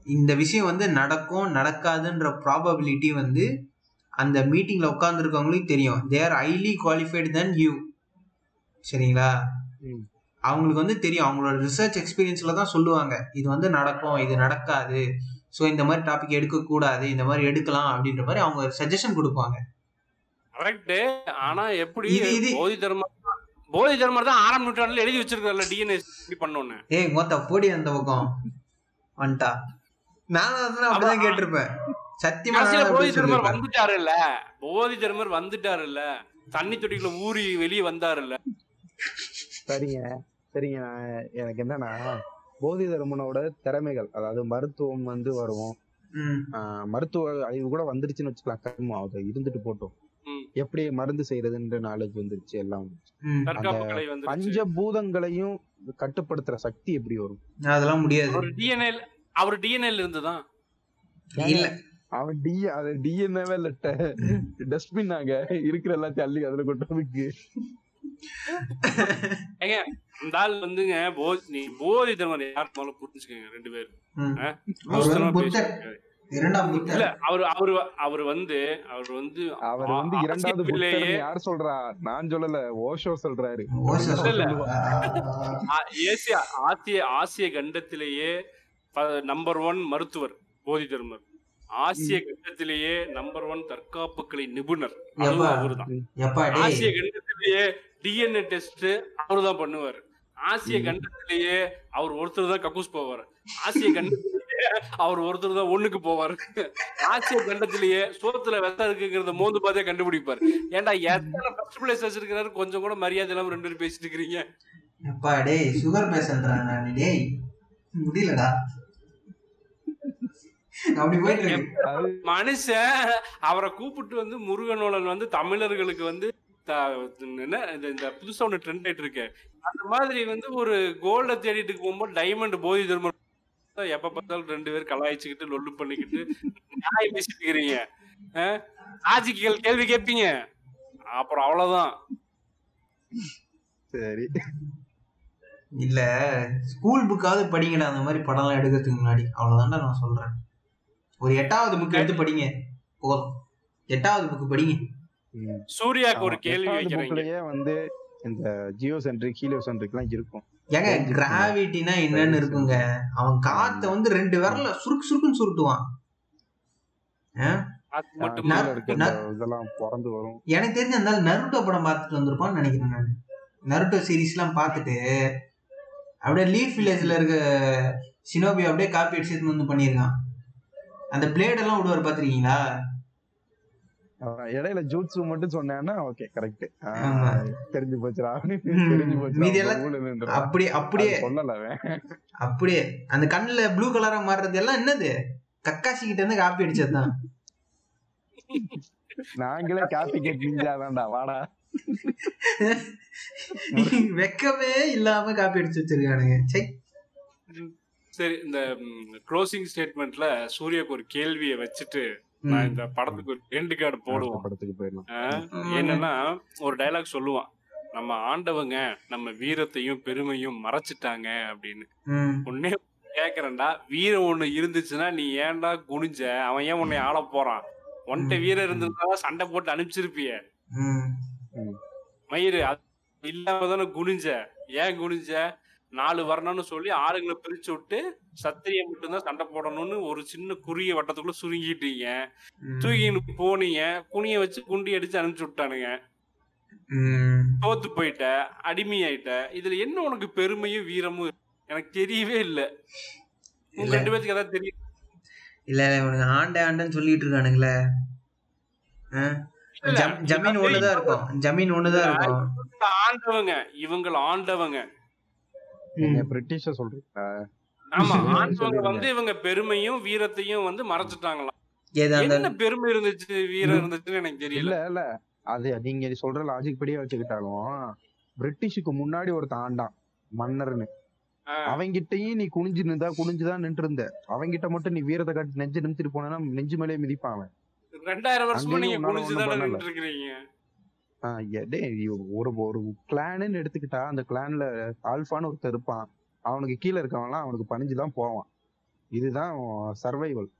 இந்த விஷயம் வந்து நடக்கும் நடக்காதுன்ற ப்ராபபிலிட்டி வந்து அந்த மீட்டிங்ல உட்காந்துருக்கவங்களுக்கு தெரியும். They are highly qualified than you சரிங்களா. அவங்களுக்கு வந்து தெரியும். அவங்களோட ரிசர்ச் எக்ஸ்பீரியன்ஸ்ல தான் சொல்லுவாங்க. இது வந்து நடக்கும் இது நடக்காது. ஸோ இந்த மாதிரி டாபிக் எடுக்கக்கூடாது இந்த மாதிரி எடுக்கலாம் அப்படின்ற மாதிரி அவங்க சஜஷன் கொடுப்பாங்க. கரெக்ட் ஆனா எப்படி இது- இது- போதி தர்மர் போதி தர்மர் தான் ஆறாம் நூற்றாண்டுல எழுதி வச்சிருக்காருல்ல டிஎன்ஏ இப்படி பண்ணோன்னு. ஏய் மொத்த போடி அந்த பக்கம். வந்துட்டா. நானும் அதான் அப்படிதான் கேட்டிருப்பேன். சத்தியமா கடைசியில நானும் போதி சொல்லியிருப்பேன். வந்துட்டாரு இல்ல போதி தர்மர் வந்துட்டாரு இல்ல தண்ணி தொட்டிக்குள்ள ஊறி வெளியே வந்தாரு இல்ல சரிங்க சரிங்க. நான் எனக்கு என்னன்னா போதி தர்மனோட திறமைகள் அதாவது மருத்துவம் வந்து வரும். மருத்துவ அறிவு கூட வந்துருச்சுன்னு வச்சுக்கலாம். கர்மம் அது இருந்துட்டு போட்டோம். ம். எப்படி மருந்து செய்யறதுன்ற நாலேஜ் வந்துருச்சு எல்லாம் வந்துருச்சு. ம். தற்காப்பு கலை வந்து பஞ்சபூதங்களையும் கட்டுப்படுத்துற சக்தி எப்படி வரும்? அதெல்லாம் முடியாது. அவர் டிஎன்ஏ அவர் டிஎன்ஏல இருந்துதான். இல்ல. அவன் டி அது டிஎன்ஏவே இல்ல டஸ்ட்பின் ஆக இருக்கிற எல்லாத்தையும் அள்ளி அதுல கொட்டதுக்கு ஏங்க இந்த ஆள் வந்துங்க போதி நீ போதி தர்மர் யார் முதல்ல புரிஞ்சுக்கங்க ரெண்டு பேரும். இல்ல அவர் அவர் அவர் வந்து அவர் வந்து அவர் வந்து இரண்டாவது புத்தர்னு யார் சொல்றா? நான் சொல்லல ஓஷோ சொல்றாரு. ஏசியா ஆசிய ஆசிய கண்டத்திலேயே நம்பர் ஒன் மருத்துவர் போதி தர்மர். ஆசிய கண்டத்திலேயே நம்பர் ஒன் தற்காப்பு கலை நிபுணர்? அவர்தான். ஆசிய கண்டத்திலேயே டிஎன்ஏ டெஸ்ட் அவர்தான் பண்ணுவார். ஆசிய கண்டத்திலேயே அவர் ஒருத்தர் தான் கக்கூஸ் போவார். ஆசிய கண்டத்திலேயே அவர் ஒருத்தர் தான் ஒண்ணுக்கு போவார். ஆசிய கண்டத்திலேயே சோத்துல வெத்தம் இருக்குங்கிறத மோந்து பார்த்தே கண்டுபிடிப்பார். ஏன்டா எத்தனை ஃபர்ஸ்ட் பிளேஸ் வச்சிருக்கிறாரு? கொஞ்சம் கூட மரியாதை இல்லாம ரெண்டு பேரும் பேசிட்டு இருக்கிறீங்க. எப்பா டேய் சுகர் டேய். முடியலடா அப்படி போயிட்டு இருக்கு அது மனுஷன் அவரை கூப்பிட்டு வந்து முருகனோழன் வந்து தமிழர்களுக்கு வந்து என்ன இந்த இந்த புதுசா ஒண்ணு ட்ரெண்ட் ஆயிட்டு இருக்கு. அந்த மாதிரி வந்து ஒரு கோல்ட தேடிட்டு போகும்போது டைமண்ட் போதி தர்மம் எப்ப பார்த்தாலும் ரெண்டு பேரும் கலாய்ச்சிக்கிட்டு லொல்லு பண்ணிக்கிட்டு நியாயம் பேசிட்டு இருக்கிறீங்க. லாஜிக்கல் கேள்வி கேட்பீங்க. அப்புறம் அவ்வளவுதான். சரி. இல்ல ஸ்கூல் புக்காவது படிங்கடா அந்த மாதிரி படம்லாம் எடுக்கிறதுக்கு முன்னாடி. அவ்வளவுதான்டா நான் சொல்றேன். ஒரு எட்டாவது புக் எடுத்து படிங்க போதும் எட்டாவது புக் படிங்க. சூர்யாக்கு ஒரு கேள்வி வைக்கிறீங்க. வந்து இந்த ஜியோ சென்ட்ரிக் ஹீலியோ சென்ட்ரிக் எல்லாம் இருக்கும் ஏங்க கிராவிட்டினா என்னன்னு இருக்குங்க. அவன் காத்த வந்து ரெண்டு விரல சுருக்கு சுருக்குன்னு சுருட்டுவான். எனக்கு தெரிஞ்ச அந்த நருட்டோ படம் பார்த்துட்டு வந்திருப்பான்னு நினைக்கிறேன் நான். நருட்டோ சீரிஸ்லாம் பார்த்துட்டு அப்படியே லீஃப் வில்லேஜ்ல இருக்க சினோபி அப்படியே காப்பி அடிச்சு வந்து பண்ணியிருக்கான். அந்த பிளேட் எல்லாம் விடுவார் பாத்திருக்கீங்களா இடையில ஜூட்ஸு மட்டும் சொன்னேன்னா ஓகே கரெக்ட். தெரிஞ்சு போச்சுடா. தெரிஞ்சு போச்சு மீதி எல்லாம் அப்படியே. அப்படியே சொல்லல அவன். அப்படியே. அந்த கண்ணுல ப்ளூ கலரா மாறுறது எல்லாம் என்னது? கக்காசி கிட்ட இருந்து காப்பி அடிச்சதுதான். நாங்களே காப்பி கேட் நிஞ்சாதான்டா வாடா. வெக்கமே இல்லாம காப்பி அடிச்சு வச்சிருக்கானுங்க. சை. சரி இந்த க்ளோசிங் ஸ்டேட்மெண்ட்ல சூர்யாக்கு ஒரு கேள்வியை வச்சுட்டு நான் இந்த படத்துக்கு ஒரு எண்டு கார்டு போடுவோம். படத்துக்கு போயிடலாம். என்னன்னா ஒரு டயலாக் சொல்லுவான். நம்ம ஆண்டவங்க நம்ம வீரத்தையும் பெருமையும் மறைச்சிட்டாங்க அப்படின்னு. உன்னே கேக்குறேன்டா வீரம் ஒண்ணு இருந்துச்சுன்னா நீ ஏன்டா குனிஞ்ச? அவன் ஏன் உன்னை ஆள போறான்? உன்கிட்ட வீரம் இருந்திருந்தா சண்டை போட்டு அனுப்பிச்சிருப்பிய. மயிறு அது இல்லாம தானே குனிஞ்ச? ஏன் குனிஞ்ச? நாலு வரணும்னு சொல்லி ஆளுங்களை பிரிச்சு விட்டு சத்திரிய மட்டும்தான் சண்டை போடணும்னு ஒரு சின்ன குறுகிய வட்டத்துக்குள்ள சுருங்கிட்டீங்க. தூக்கின்னு போனீங்க. குனிய வச்சு குண்டி அடிச்சு அனுப்பிச்சு விட்டானுங்க. தோத்து போயிட்ட அடிமையாயிட்ட. இதுல என்ன உனக்கு பெருமையும் வீரமும்? எனக்கு தெரியவே இல்ல. உங்க. ரெண்டு பேத்துக்கு ஏதாவது தெரியும் இல்ல இல்ல இவனுங்க ஆண்டே ஆண்டன்னு சொல்லிட்டு இருக்கானுங்களே. ஜமீன் ஒண்ணுதான் இருக்கும். ஜமீன் ஒண்ணுதான் இருக்கும். இவங்க ஆண்டவங்க. இவங்கள ஆண்டவங்க. நீங்க பிரிட்டிஷ சொல்றீங்களா? ஆமா ஆண்டவங்க. வந்து இவங்க பெருமையும் வீரத்தையும் வந்து மறைச்சிட்டாங்களாம். என்ன பெருமை இருந்துச்சு வீரம் இருந்துச்சுன்னு எனக்கு தெரியல. இல்ல இல்ல. அது நீங்க சொல்ற லாஜிக் படியே வச்சுக்கிட்டாலும் பிரிட்டிஷுக்கு முன்னாடி ஒருத்தன் ஆண்டான் மன்னர்னு. அவங்கிட்டயும் நீ குனிஞ்சு நின்றா குனிஞ்சுதான் நின்று இருந்த அவங்கிட்ட மட்டும் நீ வீரத்தை காட்டி நெஞ்சு நிமித்திட்டு போனா நெஞ்சு மேலே மிதிப்பான் ரெண்டாயிரம் வருஷமா நீங்க குனிஞ்சுதானே. நின்று இருக்கிறீங்க டேய், ஒரு ஒரு கிளான்னு எடுத்துக்கிட்டா அந்த கிளான்ல ஆல்பான்னு ஒருத்தன் இருப்பான். அவனுக்கு கீழே இருக்கவன்லாம் அவனுக்கு பணிஞ்சுதான் போவான். இதுதான் சர்வைவல்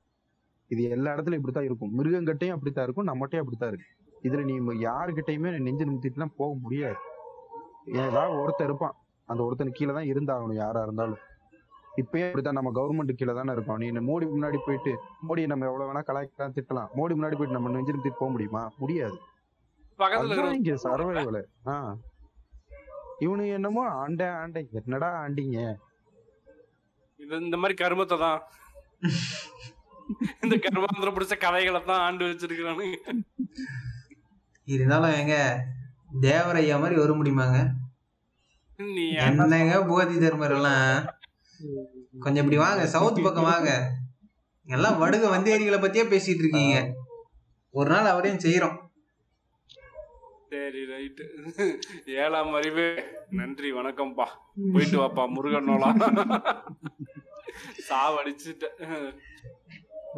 இது எல்லா இடத்துலயும் இப்படித்தான் இருக்கும். மிருகங்கிட்டையும் அப்படித்தான் இருக்கும். நம்மகிட்டயும் அப்படித்தான் இருக்கு. இதுல நீ யாருக்கிட்டையுமே நெஞ்சு நிமித்திட்டுலாம் போக முடியாது. ஏதாவது ஒருத்தன் இருப்பான். அந்த ஒருத்தனுக்கு கீழே தான் இருந்தாகணும் யாரா இருந்தாலும். இப்பயே அப்படித்தான். நம்ம கவர்மெண்ட் கீழே தானே இருக்கோம். நீ மோடி முன்னாடி போயிட்டு மோடி நம்ம எவ்வளவு வேணா கலாய்க்கலாம் திட்டலாம். மோடி முன்னாடி போயிட்டு நம்ம நெஞ்சு நிமித்திட்டு போக முடியுமா? முடியாது. பக்கத்துல இங்க சர்வைவல் ஆ. இவனு என்னமோ ஆண்டே ஆண்டே. என்னடா ஆண்டிங்க? இது இந்த மாதிரி கருமத்தை தான். இந்த கருமாந்திரம் பிடிச்ச கதைகளை தான் ஆண்டு வச்சிருக்கிறானுங்க இருந்தாலும் எங்க தேவரையா மாதிரி வர முடியுமாங்க? என்னங்க போதி தர்மர் எல்லாம் கொஞ்சம் இப்படி வாங்க சவுத் பக்கம் வாங்க. எல்லாம் வடுக வந்தேரிகளை பத்தியே பேசிட்டு இருக்கீங்க. ஒரு நாள் அவரையும் செய்யறோம் சரி ரைட்டு ஏழாம் அறிவு. நன்றி வணக்கம்ப்பா. போயிட்டு வாப்பா முருகனோலா சாவடிச்சுட்டேன்.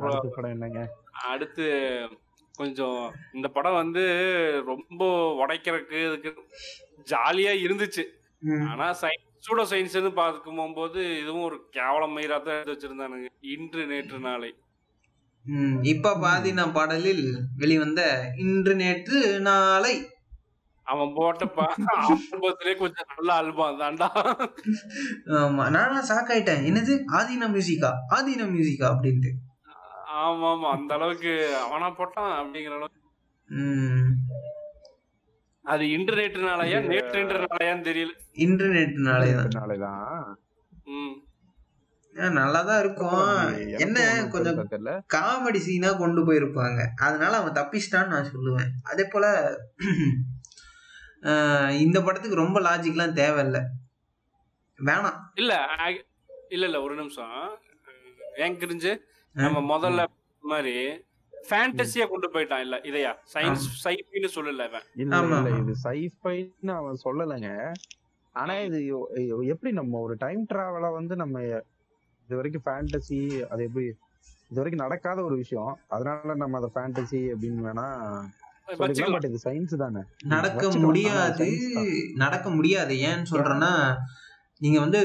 அடுத்த படம் என்னங்க? அடுத்து கொஞ்சம் இந்த படம் வந்து ரொம்ப உடைக்கிறதுக்கு இதுக்கு ஜாலியா இருந்துச்சு. ஆனா சயின்ஸ் சூடோ சயின்ஸ்னு பார்க்கும் போகும்போது இதுவும் ஒரு கேவலம் மயிரா தான் எடுத்து வச்சிருந்தானுங்க. இன்று நேற்று நாளை. இப்ப பாதினா பாடலில் வெளிவந்த இன்று நேற்று நாளை. அவன் போட்டப்பா ஆரம்பத்திலே கொஞ்சம் நல்ல ஆல்பம் தான்டா ஆமா நானா ஷாக் ஆயிட்டேன். என்னது? ஆதீன மியூசிக்கா ஆதீன மியூசிக்கா அப்படின்ட்டு. ஆமா ஆமா அந்த அளவுக்கு அவனா போட்டான் அப்படிங்கிற அளவுக்கு. ம், அது இன்று நாளையான்னு தெரியல இன்று நேற்று நாளை தான். நாளைதான் ம். நல்லா தான் இருக்கும். என்ன கொஞ்சம் காமெடி சீனா கொண்டு போயிருப்பாங்க. அதனால அவன் தப்பிச்சிட்டான்னு நான் சொல்லுவேன். அதே போல இந்த படத்துக்கு ரொம்ப லாஜிக்லாம் தேவையில்ல. வேணாம். இல்ல ஆ- இல்ல இல்ல ஒரு நிமிஷம். ஏன் கிரிஞ்சு? நம்ம முதல்ல மாதிரி ஃபேண்டசியா கொண்டு போயிட்டான். இல்ல இதையா? சயின்ஸ் சைஃபின்னு சொல்லல அவன். இல்ல. இது சைஃபைன்னு அவன் சொல்லலைங்க. ஆனா இது எப்படி நம்ம ஒரு டைம் டிராவல வந்து நம்ம இது வரைக்கும் ஃபேண்டசி அது எப்படி இது வரைக்கும் நடக்காத ஒரு விஷயம். அதனால நம்ம அதை ஃபேண்டசி அப்படின்னு வேணா நடக்க. முடியாது. நடக்க முடியாது ஏன்னு சொல்றேன்னா நீங்க வந்து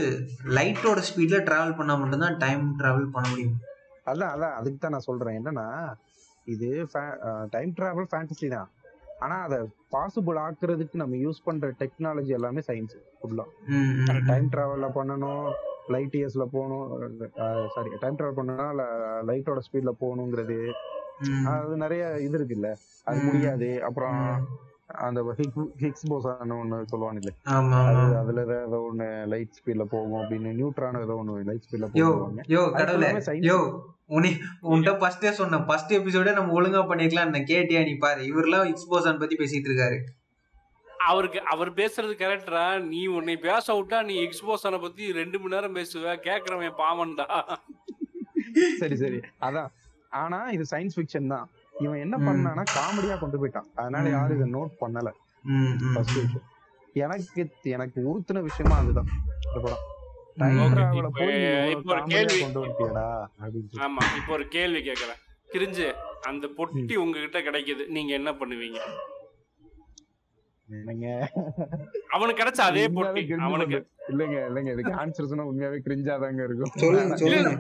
லைட்டோட ஸ்பீட்ல டிராவல் பண்ணா மட்டும்தான் டைம் டிராவல் பண்ண முடியும் அதான் அதான் அதுக்கு தான் நான் சொல்றேன் என்னன்னா இது டைம் டிராவல் ஃபேண்டசி தான் ஆனா அதை பாசிபிள் ஆக்குறதுக்கு நம்ம யூஸ் பண்ற டெக்னாலஜி எல்லாமே சயின்ஸ் ஃபுல்லா. டைம் டிராவல்ல பண்ணணும் லைட் இயர்ஸ்ல போகணும் சாரி டைம் டிராவல் பண்ணனா லைட்டோட ஸ்பீட்ல போகணுங்கிறது. அது நிறைய இது இருக்குல்ல. அது. முடியாது. அப்புறம். அந்த ஹிக்ஸ் போசான ஒண்ணு அது ஆமா. அதுல ஏதோ ஒண்ணு லைட் ஸ்பீட்ல போகும் அப்படின்னு நியூட்ரான் ஏதோ ஒண்ணு லைட் ஸ்பீட்ல போகுவாங்க யோ கடவுளே. உனி உன்கிட்ட ஃபர்ஸ்டே சொன்னேன். ஃபர்ஸ்ட் எபிசோடே நம்ம ஒழுங்கா பண்ணிக்கலாம் என்ன கேட்டியா நீ பாரு. இவரெல்லாம் எக்ஸ்போசான் பத்தி பேசிட்டு இருக்காரு. அவருக்கு அவர் பேசுறது கரெக்டரா நீ உன்னை பேச விட்டா நீ எக்ஸ்போசனை பத்தி ரெண்டு மணி நேரம் பேசுவ. கேக்குறவன் பாவன்டா சரி சரி. அதான். ஆனா இது சயின்ஸ் ஃபிக்ஷன் தான். இவன் என்ன. பண்ணானா காமெடியா கொண்டு போயிட்டான். அதனால. யாரும் இதை நோட் பண்ணல. எனக்கு எனக்கு உறுத்தின விஷயமா அதுதான். இந்த படம். இப்ப- ஒரு கேள்வி. ஆமா இப்போ ஒரு கேள்வி கேக்குறேன். கிரிஞ்சு அந்த பொட்டி உங்ககிட்ட கிடைக்குது. நீங்க என்ன பண்ணுவீங்க? அவனுக்கு கிடைச்ச அதே பொட்டி. அவனுக்கு. இல்லைங்க இல்லைங்க. இதுக்கு ஆன்சர் சொன்னா உண்மையாவே கிரிஞ்சாதாங்க இருக்கும்.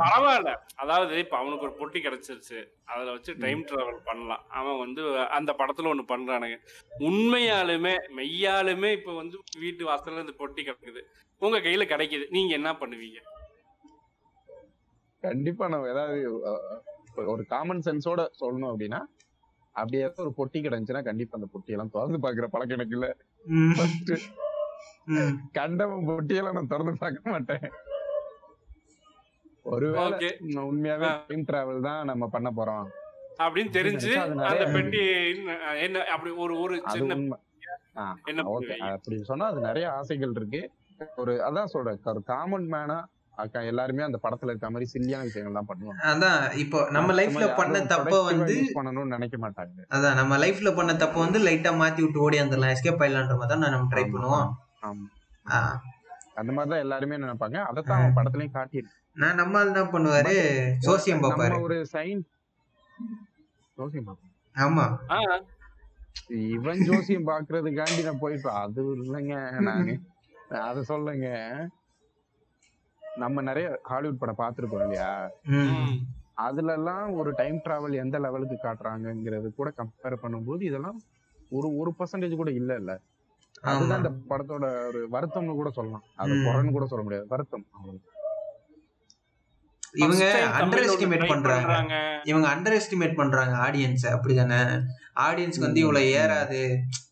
பரவாயில்ல. அதாவது இப்ப அவனுக்கு ஒரு பொட்டி கிடைச்சிருச்சு. அதுல வச்சு டைம் டிராவல் பண்ணலாம். அவன் வந்து அந்த படத்துல ஒண்ணு பண்றானுங்க. உண்மையாலுமே மெய்யாலுமே இப்ப வந்து வீட்டு வாசல்ல இந்த பொட்டி கிடக்குது. உங்க கையில கிடைக்குது. நீங்க என்ன பண்ணுவீங்க? கண்டிப்பா நம்ம ஏதாவது ஒரு காமன் சென்ஸோட சொல்லணும் அப்படின்னா அப்படியே ஒரு பொட்டி கிடைச்சுன்னா கண்டிப்பா அந்த பொட்டியெல்லாம் திறந்து பாக்குற பழக்கம் எனக்கு இல்ல. கண்டவன் பொட்டியெல்லாம் நான் திறந்து பார்க்க மாட்டேன். ஒருவேளை உண்மையாவே டைம் டிராவல் தான் நம்ம பண்ண போறோம். அப்படின்னு தெரிஞ்சு அந்த. பெட்டி என்ன அப்படி ஒரு ஒரு சின்ன அப்படி சொன்னா அது நிறைய ஆசைகள் இருக்கு. ஒரு அதான் சொல்றேன் ஒரு காமன் மேனா எல்லாருமே அந்த படத்துல இருக்க மாதிரி சில்லியான விஷயங்கள் தான் பண்ணுவாங்க. அதான் இப்போ நம்ம லைஃப்ல பண்ண தப்ப வந்து பண்ணணும்னு நினைக்க மாட்டாங்க. அதான் நம்ம லைஃப்ல பண்ண தப்ப வந்து லைட்டா மாத்தி விட்டு ஓடி வந்துடலாம் எஸ்கேப் ஆயிடலான்ற மாதிரி தான் நம்ம ட்ரை பண்ணுவோம். அந்த மாதிரிதான் எல்லாருமே நினைப்பாங்க. அதைத்தான் அவன் படத்துலயும் காட்டியிருக்கு. நான் நம்ம என்ன பண்ணுவாரு. சோசியம் பாப்பாரு. ஒரு சைன் ஜோசியம் பார்ப்போம் ஆமா. ஆ, இவன் ஜோசியம் பாக்குறதுக்காண்டி நான் போயிருப்பேன் அது இல்லைங்க நான். அதை சொல்லுங்க. நம்ம நிறைய ஹாலிவுட் படம் பார்த்திருக்கோம் இல்லையா. அதுல எல்லாம் ஒரு டைம் டிராவல் எந்த லெவலுக்கு காட்டுறாங்கங்கிறது கூட கம்பேர் பண்ணும்போது இதெல்லாம் ஒரு ஒரு பர்சன்டேஜ் கூட இல்ல இல்ல அதுதான் இந்த படத்தோட ஒரு வருத்தம்னு கூட சொல்லலாம் அது. குறைன்னு கூட சொல்ல முடியாது வருத்தம் அவ்வளவுதான். இவங்க அண்டர் எஸ்டிமேட் பண்றாங்க. இவங்க அண்டர் எஸ்டிமேட் பண்றாங்க ஆடியன்ஸ் அப்படிதானே ஆடியன்ஸ்க்கு வந்து இவ்வளவு ஏறாது.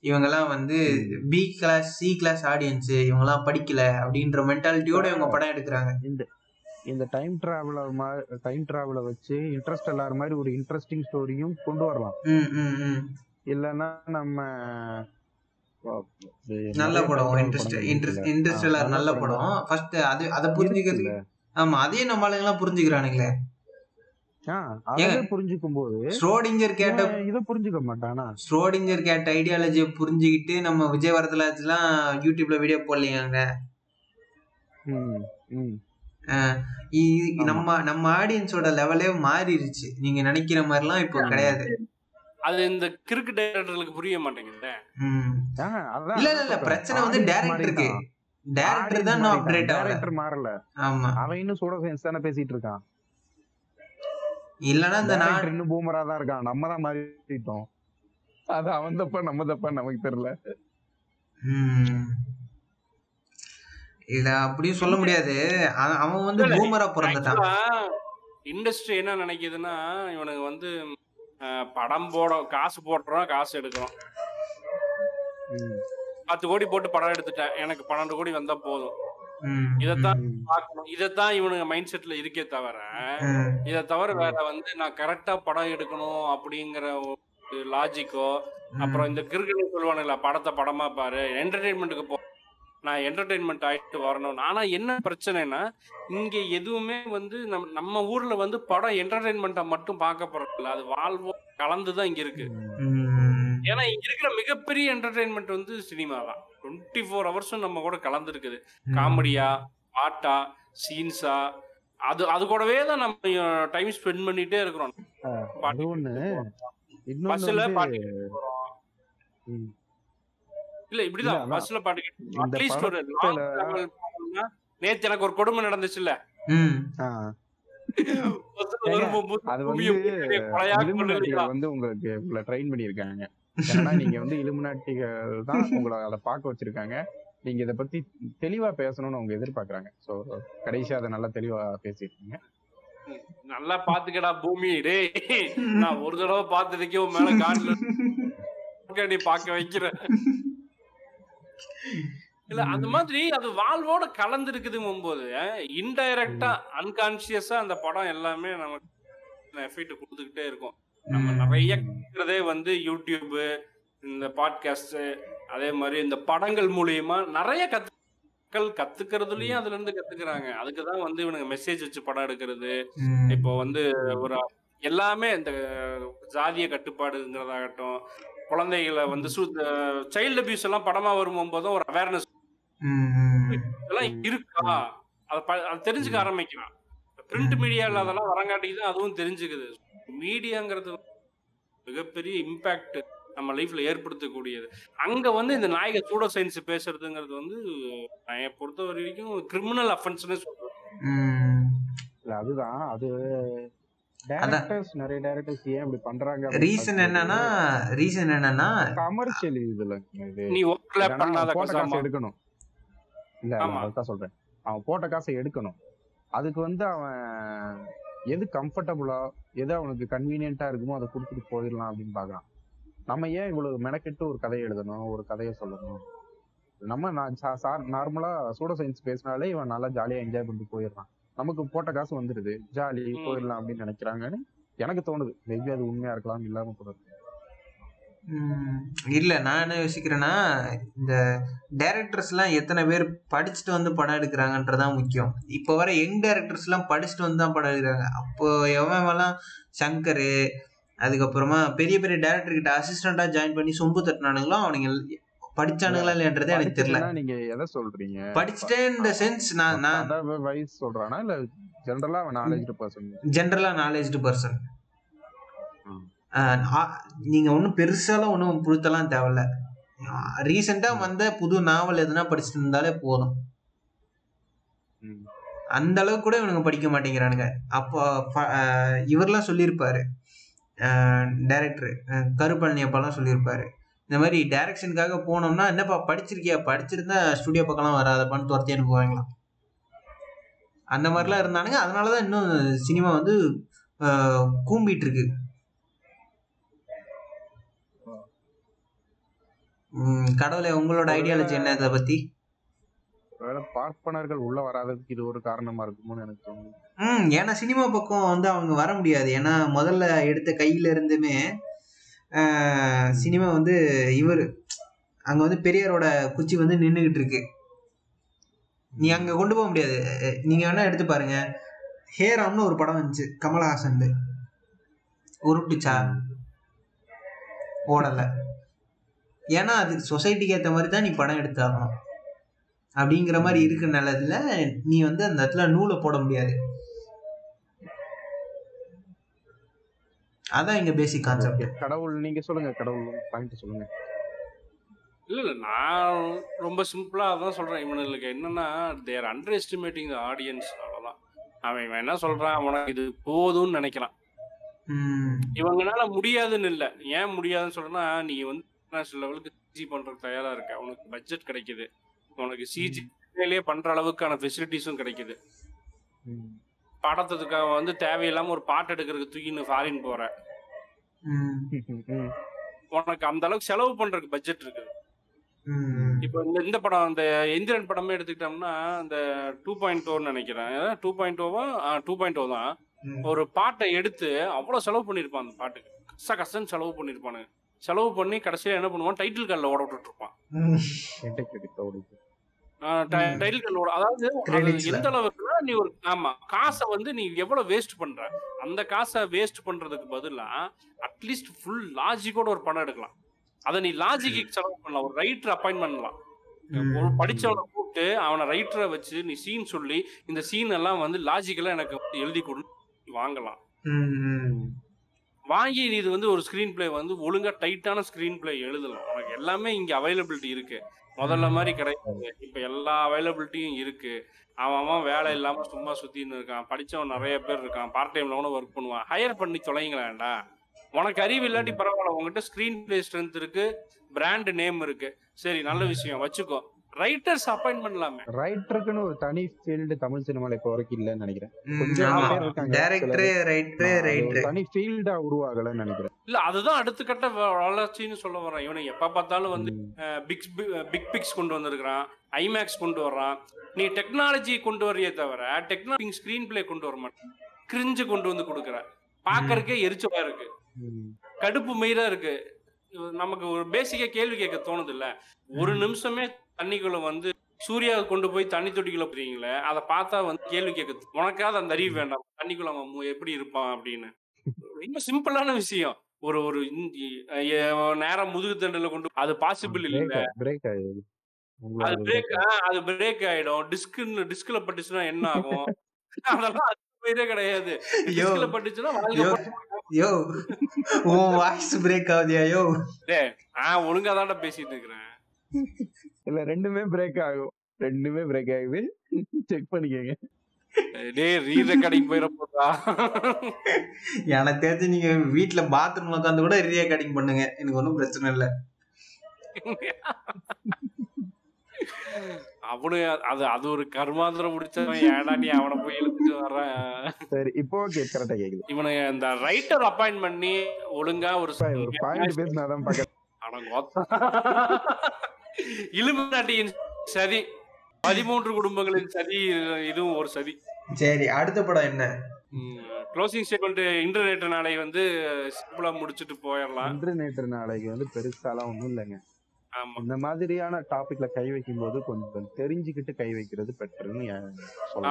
இவங்க எல்லாம் வந்து B class C class audience இவங்க எல்லாம் படிக்கல அப்படின்ற மென்டாலிட்டியோட இவங்க படம் எடுக்கிறாங்க. இந்த இந்த டைம் டிராவல டைம் டிராவல வச்சு இன்ட்ரெஸ்ட் எல்லார மாதிரி ஒரு இன்ட்ரெஸ்டிங் ஸ்டோரியும் கொண்டு வரலாம். இல்லைன்னா நம்ம நல்ல படம் இன்ட்ரெஸ்ட் இன்ட்ரெஸ்ட் இன்ட்ரெஸ்ட் நல்ல படம் ஃபர்ஸ்ட் அது அதை புரிஞ்சுக்கிறதுக்கு ஆமா அதையும் நம்ம ஆளுங்க எல்லாம் புரிஞ்சுக்கிறானுங்களே. புரிஞ்சுக்கும் போது ஸ்ரோடிங்கர் கேட்ட இதை புரிஞ்சுக்க மாட்டானா? ஸ்ரோடிங்கர் கேட்ட ஐடியாலஜியை புரிஞ்சுக்கிட்டு நம்ம விஜய் வரதலாஜ்லாம் யூடியூப்ல வீடியோ போடலையாங்க? ம், ம். இ- ஆமா. நம்ம நம்ம ஆடியன்ஸோட லெவலே மாறிடுச்சு நீங்க நினைக்கிற மாதிரிலாம் இப்போ கிடையாது. அது இந்த கிறுக்கு டைரக்டர்களுக்கு புரிய மாட்டேங்குது ம். ஆ, அதான் இல்ல இல்ல. பிரச்சனை வந்து டேரக்டருக்கு. டேரக்டர் தான் அப்டேட் Director மாறல. ஆமா. அவன் இன்னும் சூட சயின்ஸ் தானே பேசிட்டு இருக்கான். இல்லனா இந்த நாடு இன்னும் பூமரா தான் இருக்கான். நம்ம தான் மாறிட்டோம். அது அவன் தப்பா நம்ம தப்பா நமக்கு தெரியல. ம். இத அப்படியும் சொல்ல முடியாது. அவன் வந்து பூமரா பிறந்துட்டான். இண்டஸ்ட்ரி என்ன நினைக்குதுன்னா இவனுக்கு வந்து படம் போட காசு போடுறோம் காசு எடுக்கிறோம். ம். பத்து கோடி போட்டு படம் எடுத்துட்டேன். எனக்கு பன்னெண்டு கோடி வந்தா போதும். இதைத்தான். பார்க்கணும். இதைத்தான் இவனுங்க மைண்ட் செட்ல இருக்கே தவிர இதை தவிர வேற வந்து நான் கரெக்டா படம் எடுக்கணும் அப்படிங்கிற லாஜிக்கோ அப்புறம் இந்த கிரிக்கெட் சொல்லுவானுங்களா படத்தை படமா பாரு என்டர்டைன்மெண்ட்டுக்கு போ நான் என்டர்டைன்மெண்ட் ஆயிட்டு வரணும். ஆனா என்ன பிரச்சனைனா இங்க எதுவுமே வந்து நம்ம நம்ம ஊர்ல வந்து படம் என்டர்டைன்மெண்ட்டை மட்டும் பார்க்க போறதில்ல. அது வாழ்வோ கலந்துதான் இங்க இருக்கு. ஏன்னா இங்க இருக்கிற மிகப்பெரிய என்டர்டைன்மெண்ட் வந்து சினிமா தான். டுவெண்ட்டி ஃபோர் ஹவர்ஸும் நம்ம கூட கலந்துருக்குது. காமெடியா பாட்டா சீன்ஸா அது அது கூடவே தான் நம்ம டைம் ஸ்பெண்ட் பண்ணிட்டே இருக்கிறோம். அது ஒண்ணு. பஸ்ல பாட்டு. இல்ல இப்படிதான். இல்ல. பஸ்ல பாட்டு அட்லீஸ்ட் ஒரு நேத்து எனக்கு ஒரு கொடுமை ஏங்க, வரும்போது அது வந்து உங்களுக்கு உங்களை ட்ரெயின் பண்ணியிருக்காங்க. ஏன்னா நீங்க வந்து இலுமினாட்டிகள் தான் உங்களை அதை பார்க்க வச்சிருக்காங்க. நீங்க இதை பத்தி தெளிவா பேசணும்னு அவங்க எதிர்பார்க்கறாங்க. சோ கடைசியா அதை நல்லா தெளிவா பேசிருக்கீங்க நல்லா பாத்துக்கடா பூமி. டேய் நான் ஒரு தடவை பார்த்ததுக்கே உன் மேல காட்டுல நீ பார்க்க வைக்கிற. இல்ல அந்த மாதிரி அது வாழ்வோட கலந்து இருக்குதுங்கும் போது இன்டைரக்டா அன்கான்சியஸா அந்த படம் எல்லாமே நமக்கு எஃபெக்ட் கொடுத்துக்கிட்டே இருக்கும். நம்ம. நிறைய கத்துக்கிறதே வந்து யூடியூப் இந்த பாட்காஸ்ட் அதே மாதிரி இந்த படங்கள் மூலியமா நிறைய கத்துக்கள் கத்துக்கிறதுலயும் அதுல இருந்து கத்துக்கிறாங்க. அதுக்கு தான் வந்து இவனுங்க மெசேஜ் வச்சு படம் எடுக்கிறது. இப்போ வந்து ஒரு எல்லாமே இந்த ஜாதிய கட்டுப்பாடுங்கிறதாகட்டும் குழந்தைகளை வந்து சைல்டு அபியூஸ் எல்லாம் படமா வரும்போதும் ஒரு அவேர்னஸ். இதெல்லாம் இருக்கா? அதை தெரிஞ்சுக்க ஆரம்பிக்கிறான் பிரிண்ட் மீடியால அதெல்லாம் வரங்காட்டிக்கு தான் அதுவும் தெரிஞ்சுக்குது. மீடியாங்கிறது மிகப்பெரிய இம்பாக்ட் நம்ம லைஃப்ல ஏற்படுத்தக்கூடியது. அங்க வந்து இந்த நாயக சூடோ சயின்ஸ் பேசுறதுங்கிறது வந்து நான் பொறுத்த வரைக்கும் கிரிமினல் அஃபென்ஸ்னு சொல்றேன். அதுதான். அது டைரக்டர்ஸ் நிறைய டைரக்டர்ஸ் ஏன் இப்படி பண்றாங்க ரீசன் என்னன்னா ரீசன் என்னன்னா கமர்ஷியல் இதுல இது. நீ ஓவர்லாப் பண்ணாத காசை எடுக்கணும். இல்ல ஆமா. நான் அதுதான் சொல்றேன். அவன் போட்ட காசை எடுக்கணும். அதுக்கு வந்து அவன் எது கம்ஃபர்டபுளா எது அவனுக்கு கன்வீனியன்ட்டா இருக்குமோ அதை கொடுத்துட்டு போயிடலாம் அப்படின்னு பாக்குறான் நம்ம ஏன் இவ்வளவு மெனக்கெட்டு ஒரு கதையை எழுதணும் ஒரு கதையை சொல்லணும்? நம்ம நார்மலா சூட சயின்ஸ் பேசினாலே இவன் நல்லா ஜாலியா என்ஜாய் பண்ணிட்டு போயிடுறான். நமக்கு போட்ட காசு வந்துடுது ஜாலி. போயிடலாம் அப்படின்னு நினைக்கிறாங்கன்னு எனக்கு தோணுது. மேபி அது உண்மையா இருக்கலாம் இல்லாம கூட. இல்ல நான் என்ன யோசிக்கிறேன்னா இந்த டைரக்டர்ஸ் எல்லாம் எத்தனை பேர் படிச்சுட்டு வந்து படம் எடுக்கிறாங்கன்றதான் முக்கியம். இப்போ வர யங் டைரக்டர்ஸ் எல்லாம் படிச்சுட்டு வந்து தான் படம் எடுக்கிறாங்க. அப்போ எவன் எல்லாம் சங்கர் அதுக்கப்புறமா பெரிய பெரிய டைரக்டர் கிட்ட அசிஸ்டண்டா ஜாயின் பண்ணி சொம்பு தட்டினானுங்களோ அவனுங்க படிச்சானுங்களா இல்லையன்றது எனக்கு தெரியல. நீங்க எதை சொல்றீங்க? படிச்சுட்டேன் இந்த சென்ஸ் நான் நான் வயசு சொல்றானா? இல்ல ஜென்ரலா அவன் நாலேஜ் பர்சன் ஜென்ரலா நாலேஜ்டு பர்சன் ம். நீங்க ஒன்றும் பெருசாலாம் ஒன்றும் புழுத்தலாம் தேவையில்ல. ரீசெண்டா வந்த புது நாவல் எதுனா படிச்சுட்டு இருந்தாலே போதும். அந்த அளவுக்கு கூட இவனுங்க படிக்க மாட்டேங்கிறானுங்க. அப்போ இவர்லாம் சொல்லியிருப்பாரு. டைரக்டர் கருப்பழனி அப்பெல்லாம் சொல்லியிருப்பாரு. இந்த மாதிரி டைரக்ஷனுக்காக போனோம்னா என்னப்பா படிச்சிருக்கியா? படிச்சிருந்தா ஸ்டுடியோ பக்கம்லாம் வராதப்பான்னு துரத்தி அனுப்புவாங்களாம். அந்த மாதிரிலாம் இருந்தானுங்க. அதனால தான் இன்னும் சினிமா வந்து அஹ், கூம்பிட்டு இருக்கு. கடவுளே உங்களோட ஐடியாலஜி என்ன இதை பத்தி? ஒருவேளை பார்ப்பனர்கள் உள்ள வராததுக்கு இது ஒரு காரணமா இருக்குமோன்னு எனக்கு தோணுது. ம் ஏன்னா சினிமா பக்கம் வந்து அவங்க வர முடியாது. ஏன்னா முதல்ல எடுத்த கையில இருந்துமே சினிமா வந்து இவர் அங்க வந்து பெரியாரோட குச்சி வந்து நின்றுகிட்டு இருக்கு. நீ அங்க கொண்டு போக முடியாது. நீங்க வேணா எடுத்து பாருங்க. ஹேராம்னு ஒரு படம் வந்துச்சு கமலஹாசன் உருட்டுச்சா? ஓடல. ஏன்னா அது சொசைட்டிக்கு ஏற்ற மாதிரி தான் நீ படம் எடுத்தாகணும். அப்படிங்கிற மாதிரி இருக்கிற நிலத்துல நீ வந்து அந்த இடத்துல நூலை போட முடியாது. அதான் இங்க பேசிக் கான்செப்ட் கடவுள் நீங்க சொல்லுங்க கடவுள் பாயிண்ட் சொல்லுங்க. இல்ல இல்ல நான் ரொம்ப சிம்பிளா அதான் சொல்றேன். இவனுங்களுக்கு என்னன்னா they're underestimating the audience அவ்வளவுதான். அவன் இவன் என்ன சொல்றான்? உனக்கு இது போதும்னு நினைக்கிறான். இவங்கனால முடியாதுன்னு இல்ல. ஏன் முடியாதுன்னு சொல்றேன்னா நீ வந்து இன்டர்நேஷனல் லெவலுக்கு சிஜி பண்றதுக்கு தயாரா இருக்க உனக்கு பட்ஜெட் கிடைக்குது. உனக்கு சிஜி பண்ற அளவுக்கான ஃபெசிலிட்டிஸும் கிடைக்குது. படத்துக்காக வந்து தேவையில்லாம ஒரு பாட்டு எடுக்கிறதுக்கு தூக்கின்னு ஃபாரின் போற. உனக்கு அந்த அளவுக்கு செலவு பண்றதுக்கு பட்ஜெட் இருக்குது இப்போ இந்த இந்த படம் இந்த எந்திரன் படமே எடுத்துக்கிட்டோம்னா இந்த டூ பாயிண்ட் ஓன்னு நினைக்கிறேன். டூ பாயிண்ட் ஓவா டூ பாயிண்ட் ஓ தான். ஒரு பாட்டை எடுத்து அவ்வளோ செலவு பண்ணியிருப்பான் அந்த பாட்டுக்கு. கஷ்ட கஷ்டம் செலவு பண்ணியிருப்பானுங்க செலவு பண்ணி கடைசியில் என்ன பண்ணுவான்? டைட்டில் கார்டில் ஓட விட்டுட்டு இருப்பான். டைட்டில் ஓட அதாவது. எந்த அளவுக்குன்னா நீ ஒரு ஆமா காசை வந்து நீ எவ்வளவு வேஸ்ட் பண்ற? அந்த காசை வேஸ்ட் பண்றதுக்கு பதிலா அட்லீஸ்ட் ஃபுல் லாஜிக்கோட ஒரு படம் எடுக்கலாம். அதை நீ லாஜிக்கு செலவு பண்ணலாம். ஒரு ரைட்டர் அப்பாயின்ட் பண்ணலாம் ஒரு படிச்சவனை கூப்பிட்டு அவனை ரைட்டரை வச்சு நீ சீன் சொல்லி இந்த சீன் எல்லாம் வந்து லாஜிக்கலா எனக்கு எழுதி கொடு வாங்கலாம். வாங்கி நீ இது வந்து ஒரு ஸ்க்ரீன் பிளே வந்து ஒழுங்கா டைட்டான ஸ்க்ரீன் பிளே எழுதலாம் உனக்கு எல்லாமே இங்க அவைலபிலிட்டி இருக்கு. முதல்ல மாதிரி கிடையாது. இப்ப எல்லா அவைலபிலிட்டியும் இருக்கு. அவன் அவன் வேலை இல்லாம சும்மா சுத்தின்னு இருக்கான். படிச்சவன் நிறைய பேர் இருக்கான். பார்ட் டைம்ல கூட ஒர்க் பண்ணுவான். ஹையர் பண்ணி தொலைங்களாண்டா உனக்கு அறிவு இல்லாட்டி பரவாயில்ல. உங்ககிட்ட ஸ்க்ரீன் பிளே ஸ்ட்ரென்த் இருக்கு. பிராண்ட் நேம் இருக்கு. சரி நல்ல விஷயம். வச்சுக்கோ. ரைட்டர்ஸ் அப்பாயிண்ட் பண்ணலாமே ரைட்டருக்குன்னு ஒரு தனி ஃபீல்டு தமிழ் சினிமால இப்போ வரைக்கும் இல்லைன்னு நினைக்கிறேன். டைரக்டரு தனி ஃபீல்டா உருவாகலன்னு நினைக்கிறேன். இல்ல அதுதான் அடுத்த கட்ட வ- வளர்ச்சின்னு சொல்ல வரேன் இவனை எப்ப பார்த்தாலும் வந்து. பிக் பிக் பிக்ஸ் கொண்டு வந்திருக்கிறான். ஐமேக்ஸ் கொண்டு வர்றான். நீ டெக்னாலஜி கொண்டு வரையே தவிர டெக்னாலஜி ஸ்கிரீன் பிளே கொண்டு வர மாட்டேன். கிரிஞ்சு கொண்டு வந்து கொடுக்குற. பாக்கறதுக்கே எரிச்சலா இருக்கு. கடுப்பு மயிரா இருக்கு. நமக்கு ஒரு பேசிக்கா கேள்வி கேட்க தோணுது இல்ல ஒரு நிமிஷமே தண்ணிக்குள்ள வந்து சூர்யா கொண்டு போய் தண்ணி தொட்டிக்குள்ள போறீங்களே அதை பார்த்தா வந்து கேள்வி கேட்க தோ- உனக்காவது அந்த அறிவு வேண்டாம். தண்ணிக்குள்ள அவன் எப்படி இருப்பான் அப்படின்னு. ரொம்ப சிம்பிளான விஷயம். ஒரு ஒரு நேரம் முதுகு தண்டுல கொண்டு அது பாசிபிள் இல்ல. பிரேக் ஆகுது அது பிரேக் அது பிரேக் ஆயிடும். டிஸ்க் டிஸ்க்ல பட்டுச்சுன்னா என்ன ஆகும்? அதெல்லாம் கிடையாது. டிஸ்க்ல பட்டுச்சுன்னா யோ. உன் வாய்ஸ் பிரேக் ஆகுதியா யோ டேய், நான் ஒழுங்கா தான்டா பேசிட்டு இருக்கிறேன். இல்ல ரெண்டுமே பிரேக் ஆகும். ரெண்டுமே பிரேக் ஆகுது செக் பண்ணிக்கோங்க. டேய் ரீ ரெக்கார்டிங் போயிட போதா? எனக்கு தெரிஞ்சு நீங்க வீட்ல பாத்ரூம்ல உட்காந்து கூட ரீ ரெக்கார்டிங் பண்ணுங்க. எனக்கு ஒன்றும் பிரச்சனை இல்லை. அவனு அது அது ஒரு கர்மாந்திரம் முடிச்சவன். ஏடா நீ அவனை போய் இழுத்துட்டு வர்ற? சரி இப்போ ஓகே கரெக்டா கேக்குது. இவனை இந்த ரைட்டர் அப்பாயிண்ட் பண்ணி ஒழுங்கா ஒரு ஒரு பாயிண்ட் பேசினாதான் பக்கத்து இலுமினாட்டியின் சதி. பதிமூன்று குடும்பங்களின் சதி இதுவும் ஒரு சதி. சரி அடுத்த படம் என்ன? க்ளோசிங் ஸ்டேட்மெண்ட் இன்டர்நெட் நாளை வந்து சிம்பிளா முடிச்சுட்டு போயிடலாம். இன்டர்நெட் நாளைக்கு வந்து பெருசாலாம் ஒண்ணும் இல்லைங்க. ஆமா. இந்த மாதிரியான டாபிக்ல கை வைக்கும் போது கொஞ்சம் தெரிஞ்சுக்கிட்டு கை வைக்கிறது பெட்டர்னு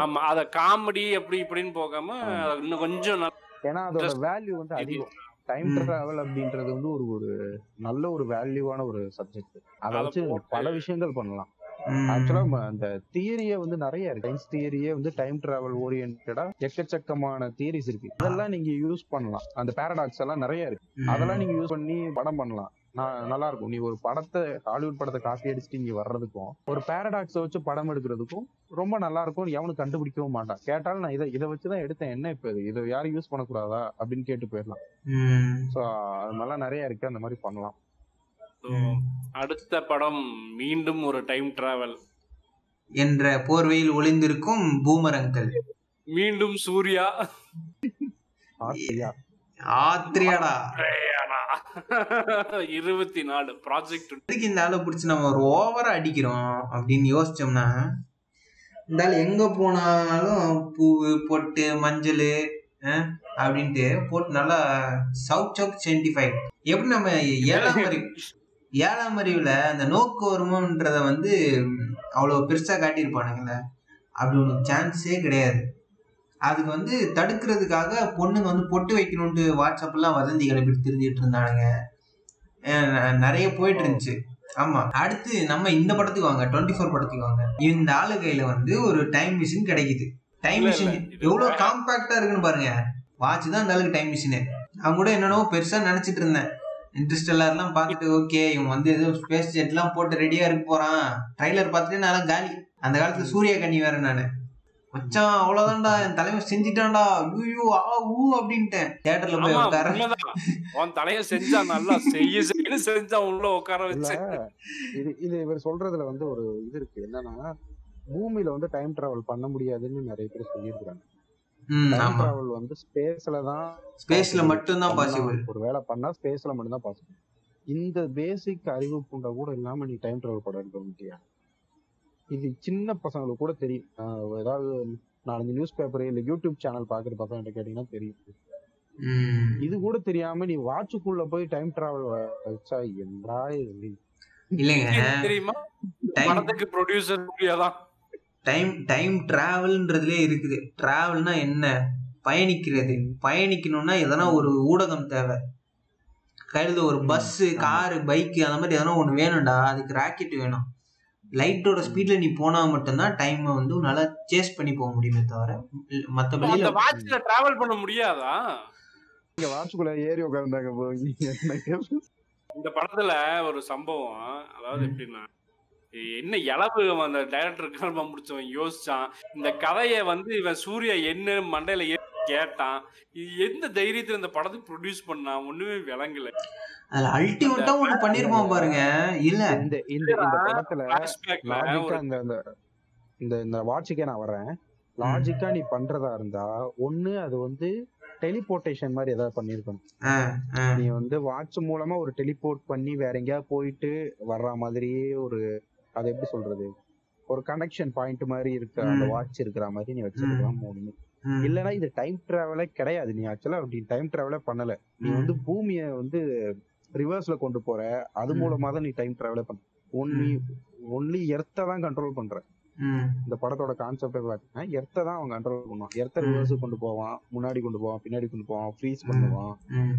ஆமா அத காமெடி அப்படி இப்படின்னு போகாம. இன்னும் கொஞ்சம் நல்லா ஏன்னா அதோட வேல்யூ வந்து அதிகம். டைம். டிராவல் அப்படின்றது வந்து ஒரு ஒரு நல்ல ஒரு வேல்யூவான ஒரு சப்ஜெக்ட் அதை வச்சு பல விஷயங்கள் பண்ணலாம். ஆக்சுவலா அந்த தியரியே வந்து நிறைய இருக்கு. சயின்ஸ் தியரியே வந்து டைம் டிராவல் ஓரியன்டா எக்கச்சக்கமான தியரிஸ் இருக்கு. அதெல்லாம் நீங்க யூஸ் பண்ணலாம். அந்த பேரடாக்ஸ் எல்லாம் நிறைய இருக்கு. அதெல்லாம் நீங்க யூஸ் பண்ணி படம் பண்ணலாம். நல்லா இருக்கும் நீ ஒரு படத்தை ஹாலிவுட் படத்தை காப்பி அடிச்சுட்டு இங்க வர்றதுக்கும் ஒரு பேரடாக்ஸை வச்சு படம் எடுக்கிறதுக்கும் ரொம்ப நல்லா இருக்கும் எவனும் கண்டுபிடிக்கவும் மாட்டான். கேட்டாலும் நான் இதை இதை வச்சுதான் எடுத்தேன். என்ன இப்ப இது? இதை யாரும் யூஸ் பண்ணக்கூடாதா? அப்படின்னு கேட்டு போயிடலாம். ஸோ அது மாதிரிலாம் நிறைய இருக்கு. அந்த மாதிரி பண்ணலாம். So, அடுத்த படம் மீண்டும் ஒரு டைம் டிராவல் என்ற போர்வையில் ஒளிந்திருக்கும் பூமரங்கள். மீண்டும் சூர்யா. ஆசையா ஆத்திரியாடா. இருபத்தி நாலு ப்ராஜெக்ட் எதுக்கு இந்த ஆளை பிடிச்சி நம்ம ஒரு ஓவரா அடிக்கிறோம் அப்படின்னு யோசிச்சோம்னா இந்த ஆள் எங்க போனாலும் பூவு பொட்டு மஞ்சள் அப்படின்ட்டு போட்டு நல்லா சவுத் சவுத் சென்டிஃபை எப்படி நம்ம ஏழாம் அறிவு ஏழாம் அறிவுல அந்த நோக்கு வருமோன்றத வந்து அவ்வளோ பெருசா காட்டியிருப்பானுங்களே. அப்படி ஒன்று சான்ஸே கிடையாது. அதுக்கு வந்து தடுக்கிறதுக்காக பொண்ணுங்க வந்து பொட்டு வைக்கணும்ட்டு வாட்ஸ்அப்லாம் வதந்தி கிளப்பிட்டு தெரிஞ்சிட்டு இருந்தானுங்க. நிறைய போயிட்டு இருந்துச்சு. ஆமா. அடுத்து நம்ம இந்த படத்துக்கு வாங்க டுவெண்ட்டி ஃபோர் படத்துக்கு வாங்க. இந்த ஆளு கையில வந்து ஒரு டைம் மிஷின் கிடைக்குது. டைம் மிஷின் எவ்வளவு. காம்பாக்டா இருக்குன்னு பாருங்க. வாட்ச் தான் இந்த ஆளுக்கு டைம் மிஷின் அவங்க கூட என்னென்னவோ பெருசா நினைச்சிட்டு இருந்தேன். இன்ட்ரெஸ்டெல்லாம் பார்த்துட்டு ஓகே இவன் வந்து ஏதோ ஸ்பேஸ் ஜெட் எல்லாம் போட்டு ரெடியா இருக்க போறான். ட்ரைலர் பார்த்துட்டு நல்லா காலி. அந்த காலத்துல சூர்யா கண்ணி வேற நானு. மச்சான் அவ்வளவுதான்டா என் தலைவன் செஞ்சிட்டான்டா. ஐயோ ஆ ஊ அப்படின்ட்டேன். தியேட்டர்ல போய் உட்கார. உன் தலைய செஞ்சா நல்லா செய்ய செய்ய செஞ்சா உள்ள உட்கார இல்ல வச்சு. இது இது இவர் சொல்றதுல வந்து ஒரு இது இருக்கு. என்னன்னா பூமியில வந்து டைம் டிராவல் பண்ண முடியாதுன்னு நிறைய பேர் சொல்லியிருக்காங்க டைம் டிராவல் வந்து ஸ்பேஸ்ல தான் ஸ்பேஸ்ல மட்டும்தான் பாசிபிள் ஒரு வேலை பண்ணா ஸ்பேஸ்ல மட்டும் தான் பாசிபிள் இந்த பேசிக் அறிவு பூண்டா கூட இல்லாம நீ டைம் டிராவல் படம் எடுக்க முடியா இது சின்ன பசங்களுக்கு கூட தெரியும். ஏதாவது நாலஞ்சு நியூஸ் பேப்பர் இல்ல யூடியூப் சேனல் பாக்குற பசங்க கேட்டீங்கன்னா தெரியும். ம். இது கூட தெரியாம நீ வாட்சுக்குள்ள போய் டைம் டிராவல் வச்சா என்னடா இது இல்லைங்க. தெரியுமா? டைம் படத்துக்கு ப்ரொடியூசர் டைம் டைம் டிராவல்ன்றதுலே இருக்குது. டிராவல்னா என்ன? பயணிக்கிறது. பயணிக்கணும்னா எதனா ஒரு ஊடகம் தேவை. கையில் ஒரு பஸ் காரு பைக்கு அந்த மாதிரி எதனா ஒன்று வேணும்டா. அதுக்கு ராக்கெட் வேணும். லைட்டோட ஸ்பீட்ல நீ போனா மட்டும்தான் டைமை வந்து உன்னால சேஸ் பண்ணி போக முடியுமே தவிர மற்றபடி அந்த வாட்ச்ல டிராவல் பண்ண முடியாதா? இங்க வாட்சுக்குள்ள ஏறி உட்கார்ந்தாங்க இந்த படத்துல ஒரு சம்பவம் அதாவது எப்படின்னா என்ன இளவு அந்த டைரக்டர் கர்மா முடிச்சவன் யோசிச்சான். இந்த கதையை வந்து இவன் சூர்யா என்ன மண்டையில கேட்டான். இது எந்த தைரியத்துல இந்த படத்துக்கு ப்ரொடியூஸ் பண்ணான்? ஒண்ணுமே விளங்கல. அதுல அல்டிமேட்டா ஒண்ணு பண்ணிருப்பான் பாருங்க. இல்ல. இந்த இந்த இந்த படத்துல லாஜிக்கா ஒரு இந்த இந்த இந்த வாட்சுக்கே நான் வரேன் லாஜிக்கா நீ பண்றதா இருந்தா ஒண்ணு அது வந்து டெலிபோர்டேஷன் மாதிரி ஏதாவது பண்ணிருக்கணும். நீ வந்து வாட்ச் மூலமா ஒரு டெலிபோர்ட் பண்ணி வேற எங்கேயாவது போயிட்டு வர்ற மாதிரியே ஒரு அது எப்படி சொல்றது? ஒரு கனெக்ஷன் பாயிண்ட் மாதிரி இருக்க அந்த. வாட்ச் இருக்கிற மாதிரி நீ வச்சிருக்கலாம் ஒண்ணு ம், இல்லனா இது டைம் டிராவலே கிடையாது. நீ ஆக்சுவலா அப்படி டைம் டிராவலே பண்ணல. நீ. வந்து பூமிய வந்து ரிவர்ஸ்ல கொண்டு போற. அது. மூலமா தான் நீ டைம் டிராவலே பண்ண. ஒன்லி ஒன்லி எர்த்த தான் கண்ட்ரோல் பண்ற. ம், இந்த படத்தோட கான்செப்டே பாத்தீங்கன்னா எர்த்த தான் அவன் கண்ட்ரோல் பண்ணுவான். எர்த்த. ரிவர்ஸ் கொண்டு போவான் முன்னாடி கொண்டு போவான் பின்னாடி கொண்டு போவான் ஃப்ரீஸ் பண்ணுவான். ம்.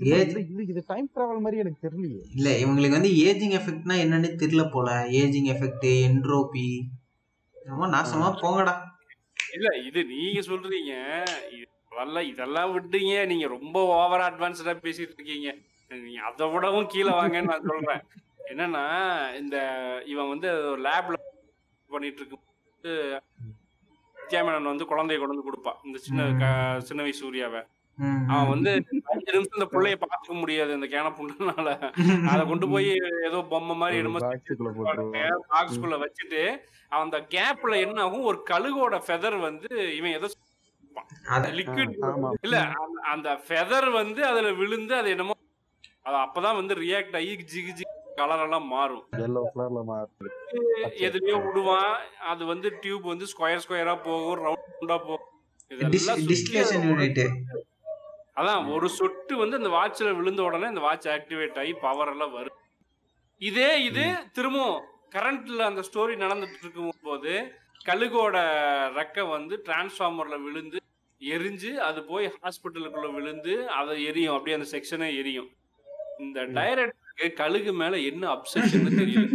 இது டைம் டிராவல் மாதிரி எனக்கு தெரியலையே. இல்ல இவங்களுக்கு வந்து ஏஜிங் எஃபெக்ட்னா என்னன்னு தெரியல போல. ஏஜிங் எஃபெக்ட் என்ட்ரோபி ரொம்ப நாசமா போங்கடா. இல்ல இது நீங்க சொல்றீங்க. அதெல்லாம் இதெல்லாம் விட்டீங்க. நீங்க ரொம்ப ஓவர் அட்வான்ஸ்டா பேசிட்டு இருக்கீங்க. நீங்க அதை விடவும் கீழே வாங்கன்னு நான் சொல்றேன். என்னன்னா இந்த இவன் வந்து லேப்ல பண்ணிட்டு இருக்கும் கேமரன் வந்து குழந்தைய கொண்டு வந்து கொடுப்பான் இந்த சின்ன சின்ன வயசு சூர்யாவை. அவன் வந்து அஞ்சு நிமிஷம் இந்த பிள்ளைய பார்த்துக்க முடியாது இந்த கேன புண்ணுனால. அதை கொண்டு போய் ஏதோ பொம்மை மாதிரி என்னமோ பாக்ஸ்குள்ள வச்சுட்டு அந்த கேப்ல என்ன ஆகும்? ஒரு கழுகோட ஃபெதர் வந்து இவன் ஏதோ லிக்விட் இல்ல அந்த ஃபெதர் வந்து அதுல விழுந்து அது என்னமோ அது அப்பதான் வந்து ரியாக்ட் ஆகி ஜிகு ஜிகு கலர் எல்லாம் மாறும். எல்லோ கலர்ல மாறு எதுலயோ விடுவான் அது வந்து டியூப் வந்து ஸ்கொயர் ஸ்கொயரா போகும் ரவுண்டா போகும். அதான் ஒரு சொட்டு வந்து அந்த வாட்ச்ல விழுந்த உடனே அந்த வாட்ச் ஆக்டிவேட் ஆகி பவர் எல்லாம் வரும். இதே இது திரும்பவும் கரண்ட்ல அந்த ஸ்டோரி நடந்துட்டு இருக்கும் போது கழுகோட ரெக்கை வந்து டிரான்ஸ்ஃபார்மர்ல விழுந்து எரிஞ்சு அது போய் ஹாஸ்பிட்டலுக்குள்ள விழுந்து அதை எரியும். அப்படியே அந்த செக்ஷனே எரியும். இந்த டைரக்டருக்கு கழுகு மேல என்ன அப்செஷன் தெரியல.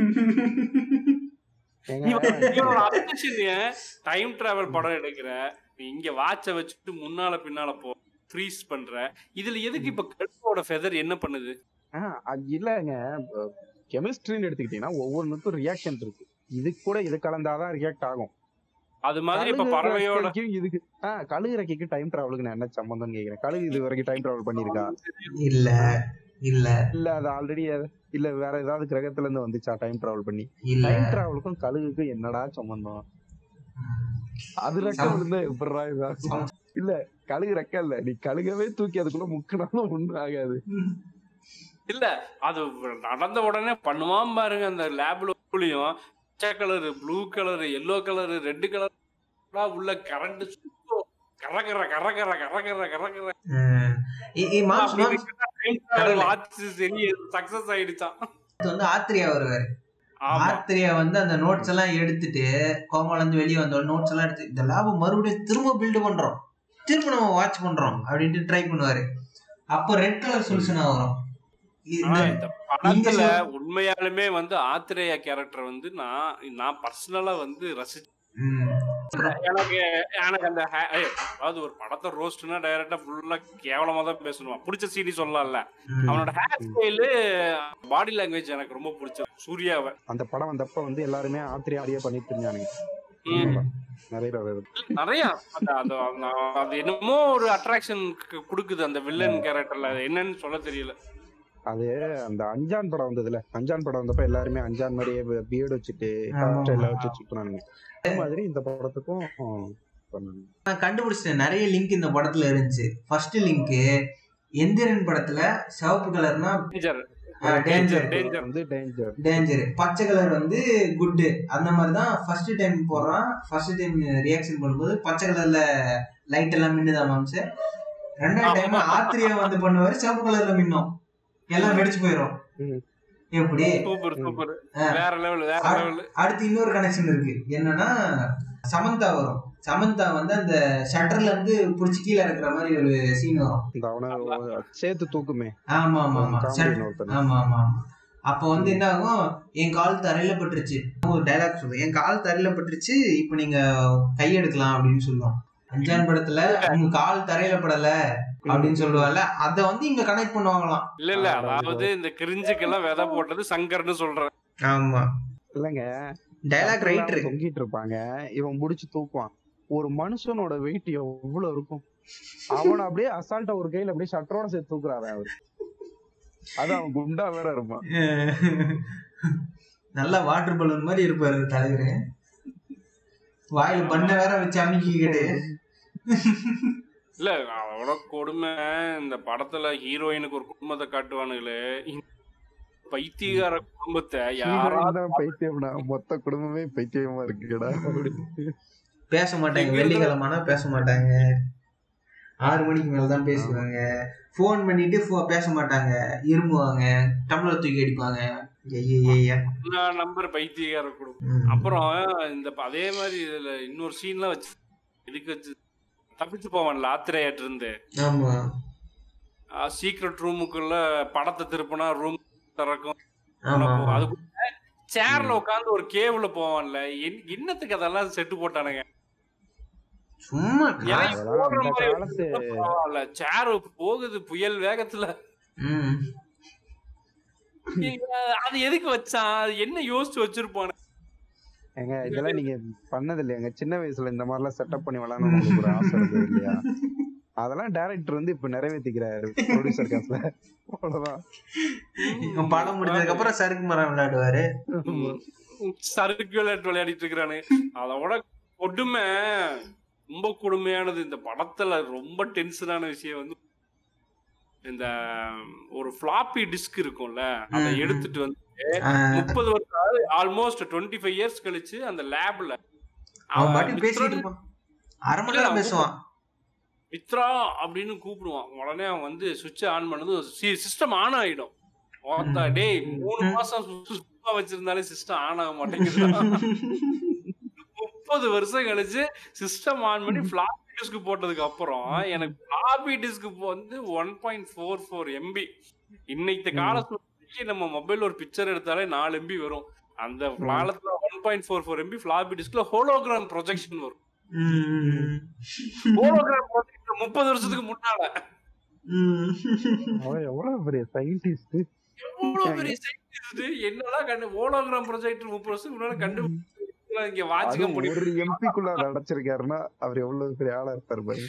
டைம் டிராவல் படம் எடுக்கிற நீ இங்க வாட்ச வச்சுட்டு முன்னால பின்னால போ ஃப்ரீஸ் பண்ற. இதுல எதுக்கு இப்ப கழுகோட ஃபெதர் என்ன பண்ணுது? ஆஹ் அது இல்லங்க. கெமிஸ்ட்ரின்னு எடுத்துக்கிட்டீங்கன்னா ஒவ்வொன்றுக்கும் ரியாக்ஷன் இருக்கு. இதுக்கு கூட இது கலந்தாதான் ரியாக்ட் ஆகும். அது மாதிரி இப்ப பறவையோட இதுக்கு ஆஹ் கழுகு ரெக்கைக்கு டைம் டிராவலுக்கு நான் என்ன சம்பந்தம்னு கேக்குறேன். கழுகு இது வரைக்கும் டைம் டிராவல் பண்ணிருக்கா இல்ல. இல்ல. இல்ல அது ஆல்ரெடி இல்ல வேற ஏதாவது கிரகத்துல இருந்து வந்துச்சா டைம் டிராவல் பண்ணி? டைம் டிராவலுக்கும் கழுகுக்கும் என்னடா சம்பந்தம்? அது ரெக்க சம்- விழுந்தா எப்படிடா இதாகும் இல்ல கழுகு ரெக்க இல்ல. நீ கழுகவே தூக்கி அதுக்குள்ள முக்கினாலும் ஒண்ணும் ஆகாது. இல்ல அது நடந்த உடனே பண்ணுவான் பாருங்க அந்த லேப்ல புளியும் பச்சை colour blue colour yellow colour red colour உள்ள கரண்ட் சுத்தம். கரகர கரகர கரகர கரகர. சரி சக்சஸ் ஆயிடுச்சான் வந்து ஆத்ரியா வருவாரு. ஆத்ரியா வந்து அந்த நோட்ஸ் எல்லாம் எடுத்துட்டு கோமால இருந்து வெளியே வந்த நோட்ஸ் எல்லாம் எடுத்து இந்த லேப் மறுபடியும் திரும்ப பில்டு பண்றோம். திரும்ப நம்ம வாட்ச் பண்றோம். அப்படின்ட்டு ட்ரை பண்ணுவாரு. அப்போ ரெட் கலர் சொல்யூஷனா வரும். படத்துல உண்மையாலுமே வந்து ஆத்திரேயா கேரக்டர் வந்து நான் நான் பர்சனலா வந்து ரசிச்சு. எனக்கு எனக்கு அந்த அதாவது ஒரு படத்தை ரோஸ்ட்னா டைரக்டா ஃபுல்லா கேவலமா தான் பேசணும்? பிடிச்ச சீடி சொல்லலாம்ல. அவனோட ஹேர் ஸ்டைலு பாடி லாங்குவேஜ் எனக்கு ரொம்ப பிடிச்சது. சூர்யாவை. அந்த படம் வந்தப்ப வந்து எல்லாருமே ஆத்திரியா ஆடியே பண்ணிட்டு இருந்தானுங்க. ம். நிறைய அது. என்னமோ ஒரு அட்ராக்ஷன் கொடுக்குது அந்த வில்லன் கேரக்டர்ல என்னன்னு சொல்ல தெரியல. அது அந்த அஞ்சான் படம் வந்ததுல. அஞ்சான் படம் வந்தப்ப எல்லாருமே அஞ்சான் மாதிரியே பியர்டு வச்சுட்டு வச்சு சுத்தினானுங்க அதே மாதிரி இந்த படத்துக்கும் நான் கண்டுபிடிச்சிட்டேன். நிறைய லிங்க் இந்த படத்துல இருந்துச்சு. ஃபர்ஸ்ட் லிங்க் எந்திரன் படத்துல சிவப்பு கலர்னா டேஞ்சர் டேஞ்சர் டேஞ்சர் வந்து டேஞ்சர் டேஞ்சர் பச்சை கலர் வந்து குட் அந்த மாதிரி தான் ஃபர்ஸ்ட் டைம் போடுறான். ஃபர்ஸ்ட் டைம் ரியாக்ஷன் பண்ணும்போது பச்சை கலர்ல லைட் எல்லாம் மின்னுதா மாம்ச. ரெண்டாவது டைம் ஆத்திரியா வந்து பண்ணுவாரு சிவப்பு கலர்ல மின்னும். எல்லாம் வெடிச்சு போயிடும். எப்படி? Super super. ஆ. வேற லெவல் வேற ஆ. லெவல் அடுத்து இன்னொரு கனெக்ஷன் இருக்கு. என்னன்னா சமந்தா வரும். சமந்தா வந்து அந்த ஷட்டர்ல இருந்து புடிச்சு கீழே இருக்கிற மாதிரி ஒரு சீன் வரும். சேர்த்து தூக்குமே. ஆமா ஆமா ஆமா. ஆமா ஆமா ஆமா. அப்போ வந்து என்ன ஆகும் என் கால் தரையில பட்டுருச்சு. ஒரு டைலாக் சொல்லுவேன் என் கால் தரையில பட்டுருச்சு. இப்போ நீங்க கையெடுக்கலாம் அப்படின்னு சொல்லுவோம் அஞ்சான் படத்துல உங்க கால் தரையில படல. அப்படின்னு சொல்லுவாங்கல்ல அத வந்து இங்க கனெக்ட் பண்ணுவாங்களாம். இல்ல இல்ல அதாவது இந்த கிரிஞ்சுக்கெல்லாம் விதை போட்டது சங்கர்னு சொல்றேன் ஆமா. இல்லங்க. டைலாக் ரைட்டர் தொங்கிட்டு இருப்பாங்க இவன் முடிச்சு தூக்குவான். ஒரு மனுஷனோட வெயிட் எவ்வளவு இருக்கும்? அவன அப்படியே அசால்ட்டா ஒரு கையில அப்படியே ஷட்டரோட சேர்த்து தூக்குறாரு அவரு. அது அவன் குண்டா வேற இருப்பான். நல்லா வாட்டர் பலூன் மாதிரி இருப்பாரு தலைவர். வாயில பண்ண வேற வச்சு அமைக்கிக்கிட்டு. இல்ல அவ்வளோ கொடுமை இந்த படத்துல ஹீரோயினுக்கு ஒரு குடும்பத்தை காட்டுவானுங்களே. பைத்தியகார குடும்பத்தை யாராவது பைத்தியம்னா மொத்த குடும்பமே பைத்தியமா இருக்குடா. பேச மாட்டாங்க. வெள்ளிக்கிழமைனா பேச மாட்டாங்க. ஆறு மணிக்கு மேல தான் பேசுவாங்க. ஃபோன் பண்ணிட்டு phone பேச மாட்டாங்க. இருமுவாங்க. டம்ளர் தூக்கி அடிப்பாங்க. ஐய, ஐய, ஐய. நம்பர் பைத்தியகார குடும்பம். அப்புறம் இந்த அதே மாதிரி இதுல இன்னொரு சீன்லாம் வச்சு இதுக்கு வச்சு தப்பிச்சு போவான்ல ஆத்திரையாட்டு இருந்து ஆமா. சீக்ரெட் ரூமுக்குள்ள படத்தை திருப்பினா ரூம் திறக்கும். அதுக்குள்ள சேர்ல உட்காந்து ஒரு கேவ்ல போவான்ல. என்- என்னத்துக்கு அதெல்லாம் செட்டு போட்டானுங்க. சும்மா பரவாயில்ல. சேர் போகுது புயல் வேகத்துல. ம். அது எதுக்கு வச்சான்? அது என்ன யோசிச்சு வச்சிருப்பானு. ஏங்க இதெல்லாம் நீங்க பண்ணது இல்லையாங்க சின்ன வயசுல இந்த மாதிரி எல்லாம் செட்டப் பண்ணி உங்களுக்கு ஒரு ஆசை இருந்தது இல்லையா? அதெல்லாம் டைரக்டர் வந்து இப்ப நிறைவேற்றிக்கிறாரு ப்ரொடியூசர் காசுல அவ்வளவுதான். படம் முடிஞ்சதுக்கு அப்புறம் சறுக்கு மரம் விளையாடுவாரு. சர்க்குலேட் விளையாடிட்டு இருக்கிறானு. அதோட கொடுமை ரொம்ப கொடுமையானது. இந்த படத்துல ரொம்ப டென்ஷனான விஷயம் வந்து இந்த ஒரு ஃபிளாப்பி டிஸ்க் இருக்கும்ல அதை. எடுத்துட்டு வந்து முப்பது வருஷம் ஆல்மோஸ்ட் டுவெண்ட்டி ஃபைவ் இயர்ஸ் கழிச்சு அந்த லேப்ல அவன் பாட்டி பேசிட்டு இருப்பான். அரை மணி நேரம் பேசுவான். மித்ரா அப்படின்னு கூப்பிடுவான். உடனே அவன் வந்து சுவிட்ச் ஆன் பண்ணது சிஸ்டம் ஆன் ஆயிடும். டேய் மூணு. மாசம் சுத்தமா வச்சிருந்தாலே சிஸ்டம் ஆன் ஆக மாட்டேங்குது முப்பது வருஷம் கழிச்சு சிஸ்டம் ஆன் பண்ணி ஃபிளாப்பி டிஸ்க் போட்டதுக்கு அப்புறம் எனக்கு ஃபிளாப்பி டிஸ்க் வந்து one point four four MB இன்னைக்கு கால சூழ்நிலைக்கு நம்ம மொபைல் ஒரு பிக்சர் எடுத்தாலே நாலு எம்பி வரும். அந்த காலத்துல one point four four MB floppy டிஸ்க்ல hologram projection வரும். ஹோலோகிராம் ப்ரொஜெக்டர் முப்பது வருஷத்துக்கு முன்னால. எவ்வளவு பெரிய சயின்டிஸ்ட் எவ்வளவு பெரிய scientist, என்னதான் கண்டு ஹோலோகிராம் ப்ரொஜெக்டர் முப்பது வருஷத்துக்கு முன்னால கண்டு இங்க வாட்சிக்க முடியும். ஒரு எம்பிக்குள்ள அடைச்சிருக்காருன்னா அவர் எவ்வளவு பெரிய ஆளா இருப்பாரு பாரு.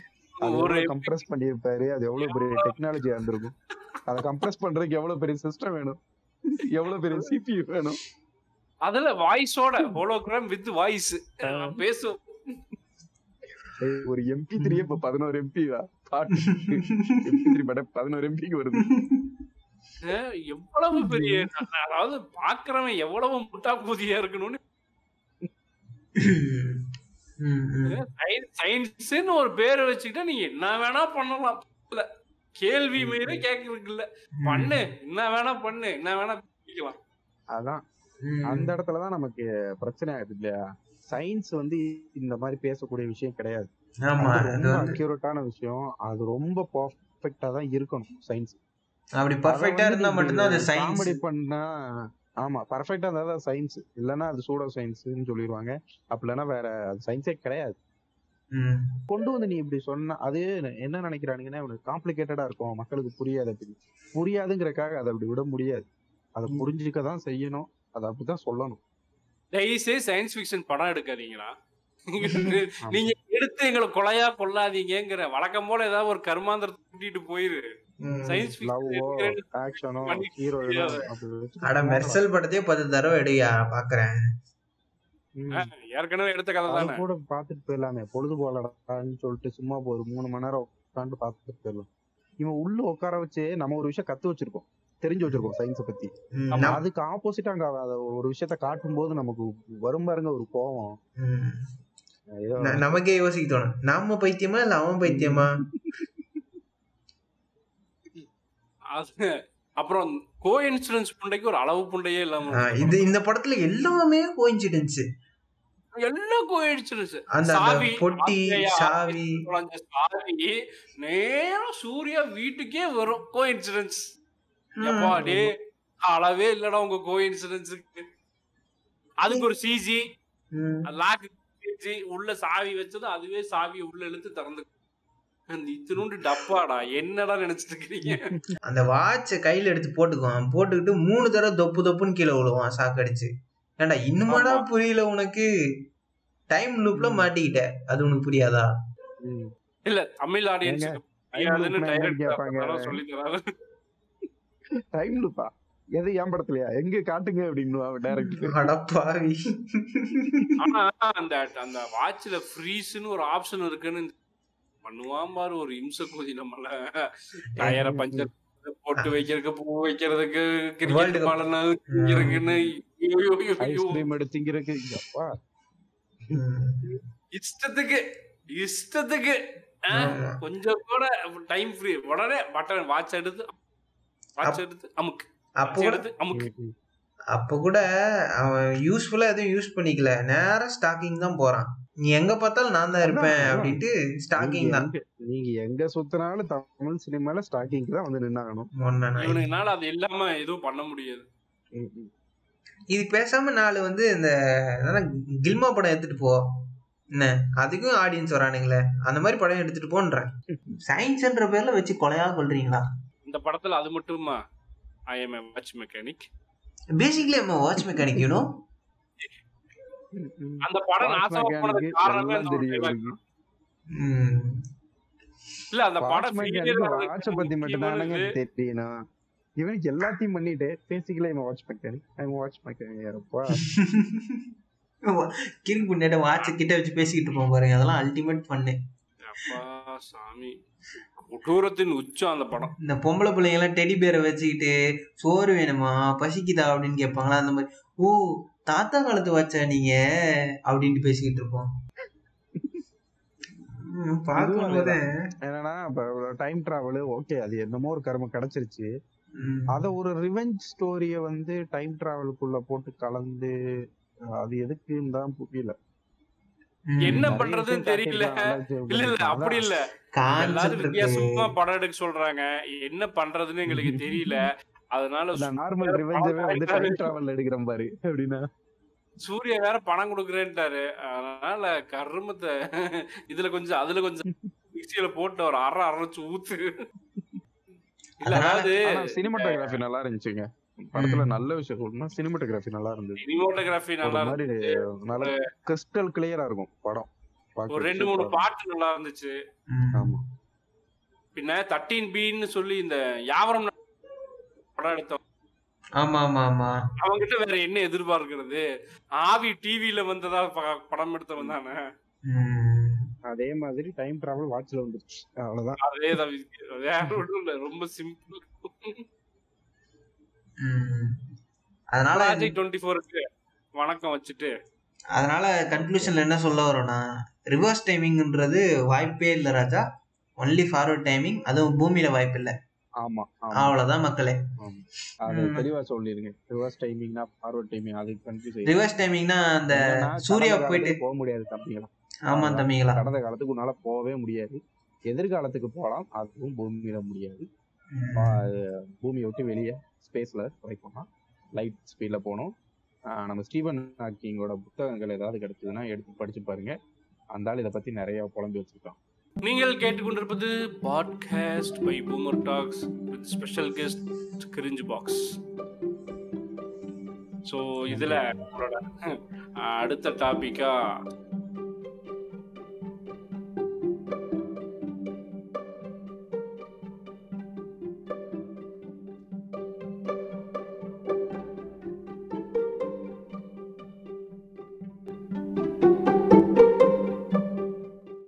ஒரு கம்ப்ரஸ் பண்ணிருப்பாரு அது எவ்வளவு பெரிய டெக்னாலஜியா இருந்திருக்கும். அதை கம்ப்ரஸ் பண்றதுக்கு எவ்வளவு பெரிய சிஸ்டம் வேணும்? எவ்வளவு பெரிய சிபியு வேணும்? அதுல வாய்ஸோட ஹோலோகிராம் வித் வாய்ஸ் பேசும் ஒரு எம்பி த்ரீ இப்ப பதினோரு எம்பி பாட்டு. எம்பி த்ரீ பதினோரு எம்பிக்கு வருது. எவ்வளவு பெரிய அதாவது பாக்குறவன் எவ்வளவு முட்டா பூதியா இருக்கணும்னு. ம், ம். சயின்ஸ்னு ஒரு பேரை வச்சுக்கிட்டா நீங்க என்ன வேணா பண்ணலாம். கேள்வி மீற கேக்குறதுக்கு இல்ல பண்ணு. என்ன வேணா பண்ணு. என்ன வேணா பண்ணிக்கலாம். அதான். அந்த இடத்துலதான் நமக்கு பிரச்சனை ஆகுது இல்லையா? சயின்ஸ் வந்து இந்த மாதிரி பேசக்கூடிய விஷயம் கிடையாது. ஆமா அது அது ரொம்ப வந்து அக்யூரேட்டான விஷயம். அது ரொம்ப பர்ஃபெக்டா தான் இருக்கணும் சயின்ஸ் அப்படி பர்ஃபெக்டா இருந்தா மட்டும்தான் அது சயின்ஸ் காமெடி பண்ணா ஆமா பர்ஃபெக்டா இருந்தா தான் சயின்ஸ் இல்லைன்னா அது சூடோ சயின்ஸ்னு சொல்லிடுவாங்க. அப்படி இல்லைன்னா வேற அது சயின்ஸே கிடையாது. கொண்டு வந்து நீ இப்படி சொன்ன அது என்ன நினைக்கிறானுங்கன்னா இவனுக்கு காம்ப்ளிகேட்டடா இருக்கும். மக்களுக்கு புரியாது அப்படி புரியாதுங்கிறக்காக அதை அப்படி விட முடியாது. அதை புரிஞ்சுக்க தான் செய்யணும். அதை அப்படிதான் சொல்லணும். தயவுசே சயின்ஸ் ஃபிக்ஷன் படம் எடுக்காதீங்களா நீங்க எடுத்து எங்களை கொலையா கொள்ளாதீங்கிற வழக்கம் போல ஏதாவது ஒரு கர்மாந்திரத்தை கூட்டிட்டு போயிரு. சயின்ஸ் படத்தையே பத்து தடவை எடுயா பாக்குறேன். ஏற்கனவே எடுத்த கதை தானே. கூட பாத்துட்டு போயிடலாமே. பொழுது போலடான்னு சொல்லிட்டு சும்மா ஒரு மூணு மணி நேரம் உட்காந்து பாத்துட்டு போயிடலாம். இவன் உள்ள உட்கார வச்சு நம்ம ஒரு விஷயம் கத்து வச்சிருக்கோம். தெரிஞ்சு வச்சிருக்கோம் சயின்ஸ பத்தி. அதுக்கு ஆப்போசிட்டா அங்க ஒரு விஷயத்த காட்டும் போது நமக்கு வரும் பாருங்க ஒரு கோவம். ம். ஏதோ ந- நமக்கே யோசிக்க தோணும். நாம பைத்தியமா இல்ல அவன் பைத்தியமா? அப்புறம் கோ இன்சூரன்ஸ் புண்டைக்கு ஒரு அளவு புண்டையே இல்லாம இது இந்த படத்துல எல்லாமே கோ இன்சூரன்ஸ் அந்த அந்த சாவி, பொட்டி சாவி. சாவி நேரம் சூர்யா வீட்டுக்கே வரும். கோ இன்சூரன்ஸ் எப்பா டே அளவே இல்லடா உங்க கோ இன்சூரன்ஸுக்கு அதுக்கு ஒரு சிஜி. லாக் சிஜி உள்ள சாவி வச்சது அதுவே சாவி உள்ள இழுத்து திறந்து அந்த இத்தினூண்டு டப்பாடா என்னடா நினைச்சிட்டு இருக்கிறீங்க அந்த வாட்ச கையில எடுத்து போட்டுக்குவான். போட்டுக்கிட்டு மூணு தடவை தொப்பு தொப்புன்னு கீழே விழுவான் சாக்கடிச்சு. ஏன்டா இன்னுமாடா. புரியல உனக்கு? டைம் லூப்ல மாட்டிக்கிட்ட. அது உனக்கு புரியாதா. இல்ல தமிழ் தராரு. டைம் லூப்பா எது ஏன் படத்துலயா? எங்க காட்டுங்க அப்படின்னு டைரக்டர் அடப்பாவி ஆனா அந்த அந்த வாட்ச்ல ஃப்ரீஸ்னு ஒரு ஆப்ஷன் இருக்குன்னு பண்ணுவான் பாரு ஒரு இம்ச கோதி நம்மள. டயரை பஞ்சர் போட்டு வைக்கிறதுக்கு பூ வைக்கிறதுக்கு கிரிக்கெட். பாலன இருக்குன்னு. ஐஸ்கிரீம் எடுத்து திங்கிறதுக்கு அப்பா. இஷ்டத்துக்கு இஷ்டத்துக்கு. கொஞ்சம் கூட டைம் ஃப்ரீ உடனே பட்டன் வாட்ச் எடுத்து வாட்ச் எடுத்து அமுக்கு அப்போ எடுத்து அமுக்கு. அப்ப கூட அவன் யூஸ்ஃபுல்லா எதுவும் யூஸ் பண்ணிக்கல நேரா ஸ்டாக்கிங் தான் போறான் நீ எங்க பார்த்தாலும் நான் தான் இருப்பேன் அப்படின்ட்டு ஸ்டாக்கிங் தான். எங்க- நீங்க எங்க சுத்தினாலும் தமிழ் சினிமால ஸ்டாக்கிங்க்கு தான் வந்து நின்னாகணும். இவனுக்குனால அது இல்லாம எதுவும் பண்ண முடியாது. இது பேசாம நாலு வந்து இந்த கில்மா படம் எடுத்துட்டு போ. என்ன? அதுக்கும் ஆடியன்ஸ் வரானுங்களே. அந்த மாதிரி படம் எடுத்துட்டு போன்றேன். சயின்ஸ்ன்ற பேர்ல வச்சு கொலையா கொள்றீங்களா இந்த படத்துல அது மட்டுமா? I am watch mechanic basically நம்ம வாட்ச் மெக்கானிக் யூனோ அந்த படம் நாசமா போனதுக்கு mechanic காரணமே இல்ல அந்த படம் பத்தி மட்டும் தெரியணும் இவனுக்கு எல்லாத்தையும் பண்ணிட்டு பேசிக்கல இவன் வாட்ச் மெக்கானிக் அவன் வாட்ச் மெக்கானிக் யாரப்பா? கிரிக்கு முன்னாடி வாட்ச கிட்ட வச்சு பேசிக்கிட்டு இருப்போம் பாருங்க அதெல்லாம் அல்டிமேட் பண்ணு அப்பா சாமி. கொடூரத்தின் உச்சம் அந்த படம். இந்த பொம்பளை பிள்ளைங்க எல்லாம் டெடி பேரை வச்சுக்கிட்டு சோறு வேணுமா? பசிக்குதா? அப்படின்னு கேட்பாங்களா? அந்த மாதிரி ஓ தாத்தா காலத்து வச்சா நீங்க? அப்படின்ட்டு பேசிக்கிட்டு இருப்போம். என்னன்னா இப்ப டைம் டிராவல் ஓகே அது என்னமோ ஒரு கர்மம் கிடைச்சிருச்சு. அத ஒரு ரிவெஞ்ச் ஸ்டோரிய வந்து டைம் டிராவலுக்குள்ள போட்டு கலந்து அது எதுக்குன்னு தான் புரியல. என்ன பண்றதுன்னு தெரியல. காட்டியிருக்காங்க. இல்ல இல்ல அப்படி இல்ல. எல்லாரும் வித்தியாசமா படம் எடுக்க சொல்றாங்க. என்ன பண்றதுன்னு எங்களுக்கு தெரியல. அதனால நார்மல் ரிவெஞ்சவே வந்து டைம் டிராவல் எடுக்கிற பாரு அப்படின்னா சூர்யா வேற பணம் கொடுக்குறேன்ட்டாரு. அதனால கருமத்தை இதுல கொஞ்சம் அதுல கொஞ்சம் மிக்சியில போட்டு ஒரு அரை அரைச்சு ஊத்து. இல்ல அதனால- அதாவது சினிமாட்டோகிராஃபி நல்லா இருந்துச்சுங்க. படத்துல நல்ல விஷயம் சொல்லணும்னா சினிமாட்டோகிராஃபி நல்லா இருந்தது. சினிமோட்டோகிராஃபி நல்லா இருந்துச்சு. நல்ல கிறிஸ்டல் கிளியரா இருக்கும் படம். ஒரு ரெண்டு மூணு. பாட்டு நல்லா இருந்துச்சு. ஆமா. பின்ன தர்டீன் பின்னு சொல்லி இந்த யாவரம் படம் எடுத்தோம் ஆமா ஆமா ஆமா அவங்கிட்ட வேற என்ன எதிர்பார்க்கிறது? ஆவி டிவில வந்ததா ப- படம் எடுத்தவன் தானே. அதே மாதிரி டைம் டிராவல் வாட்ச்ல வந்துருச்சு. அவ்வளவுதான். அதேதான். வேற ஒண்ணும் இல்ல. ரொம்ப சிம்பிள். அதனால ப்ராஜெக்ட் டுவெண்ட்டி ஃபோருக்கு வணக்கம் வச்சுட்டு. அதனால கன்க்ளூஷன்ல என்ன சொல்ல வரோம்னா ரிவர்ஸ் டைமிங்ன்றது வாய்ப்பே இல்லை ராஜா. ஒன்லி ஃபார்வர்ட் டைமிங் அதுவும் பூமியில வாய்ப்பு இல்லை ஆமா அவ்வளவுதான் மக்களே. அது. தெளிவா சொல்லிருங்க. ரிவர்ஸ் டைமிங்னா ஃபார்வர்ட் டைமிங் அது கன்ஃபியூஸ் ரிவர்ஸ் டைமிங்னா அந்த சூர்யா போயிட்டு போக முடியாது தம்பிங்களா ஆமா தம்பிங்களா கடந்த காலத்துக்கு உன்னால போகவே முடியாது. எதிர்காலத்துக்கு போகலாம் அதுவும் பூமியில முடியாது. பூமியை விட்டு வெளியே ஸ்பேஸ்ல ட்ரை பண்ணலாம். லைட் ஸ்பீட்ல ஆஹ் நம்ம ஸ்டீவன் ஹாக்கிங்கோட புத்தகங்கள் ஏதாவது கிடைச்சதுன்னா எடுத்து படிச்சு பாருங்க. அந்த ஆள் இதை பத்தி நிறைய புலம்பி வச்சிருக்கான். நீங்கள் கேட்டுக்கொண்டிருப்பது podcast by boomer talks with special guest cringe box so இதில் உங்களோட அடுத்த டாபிக்கா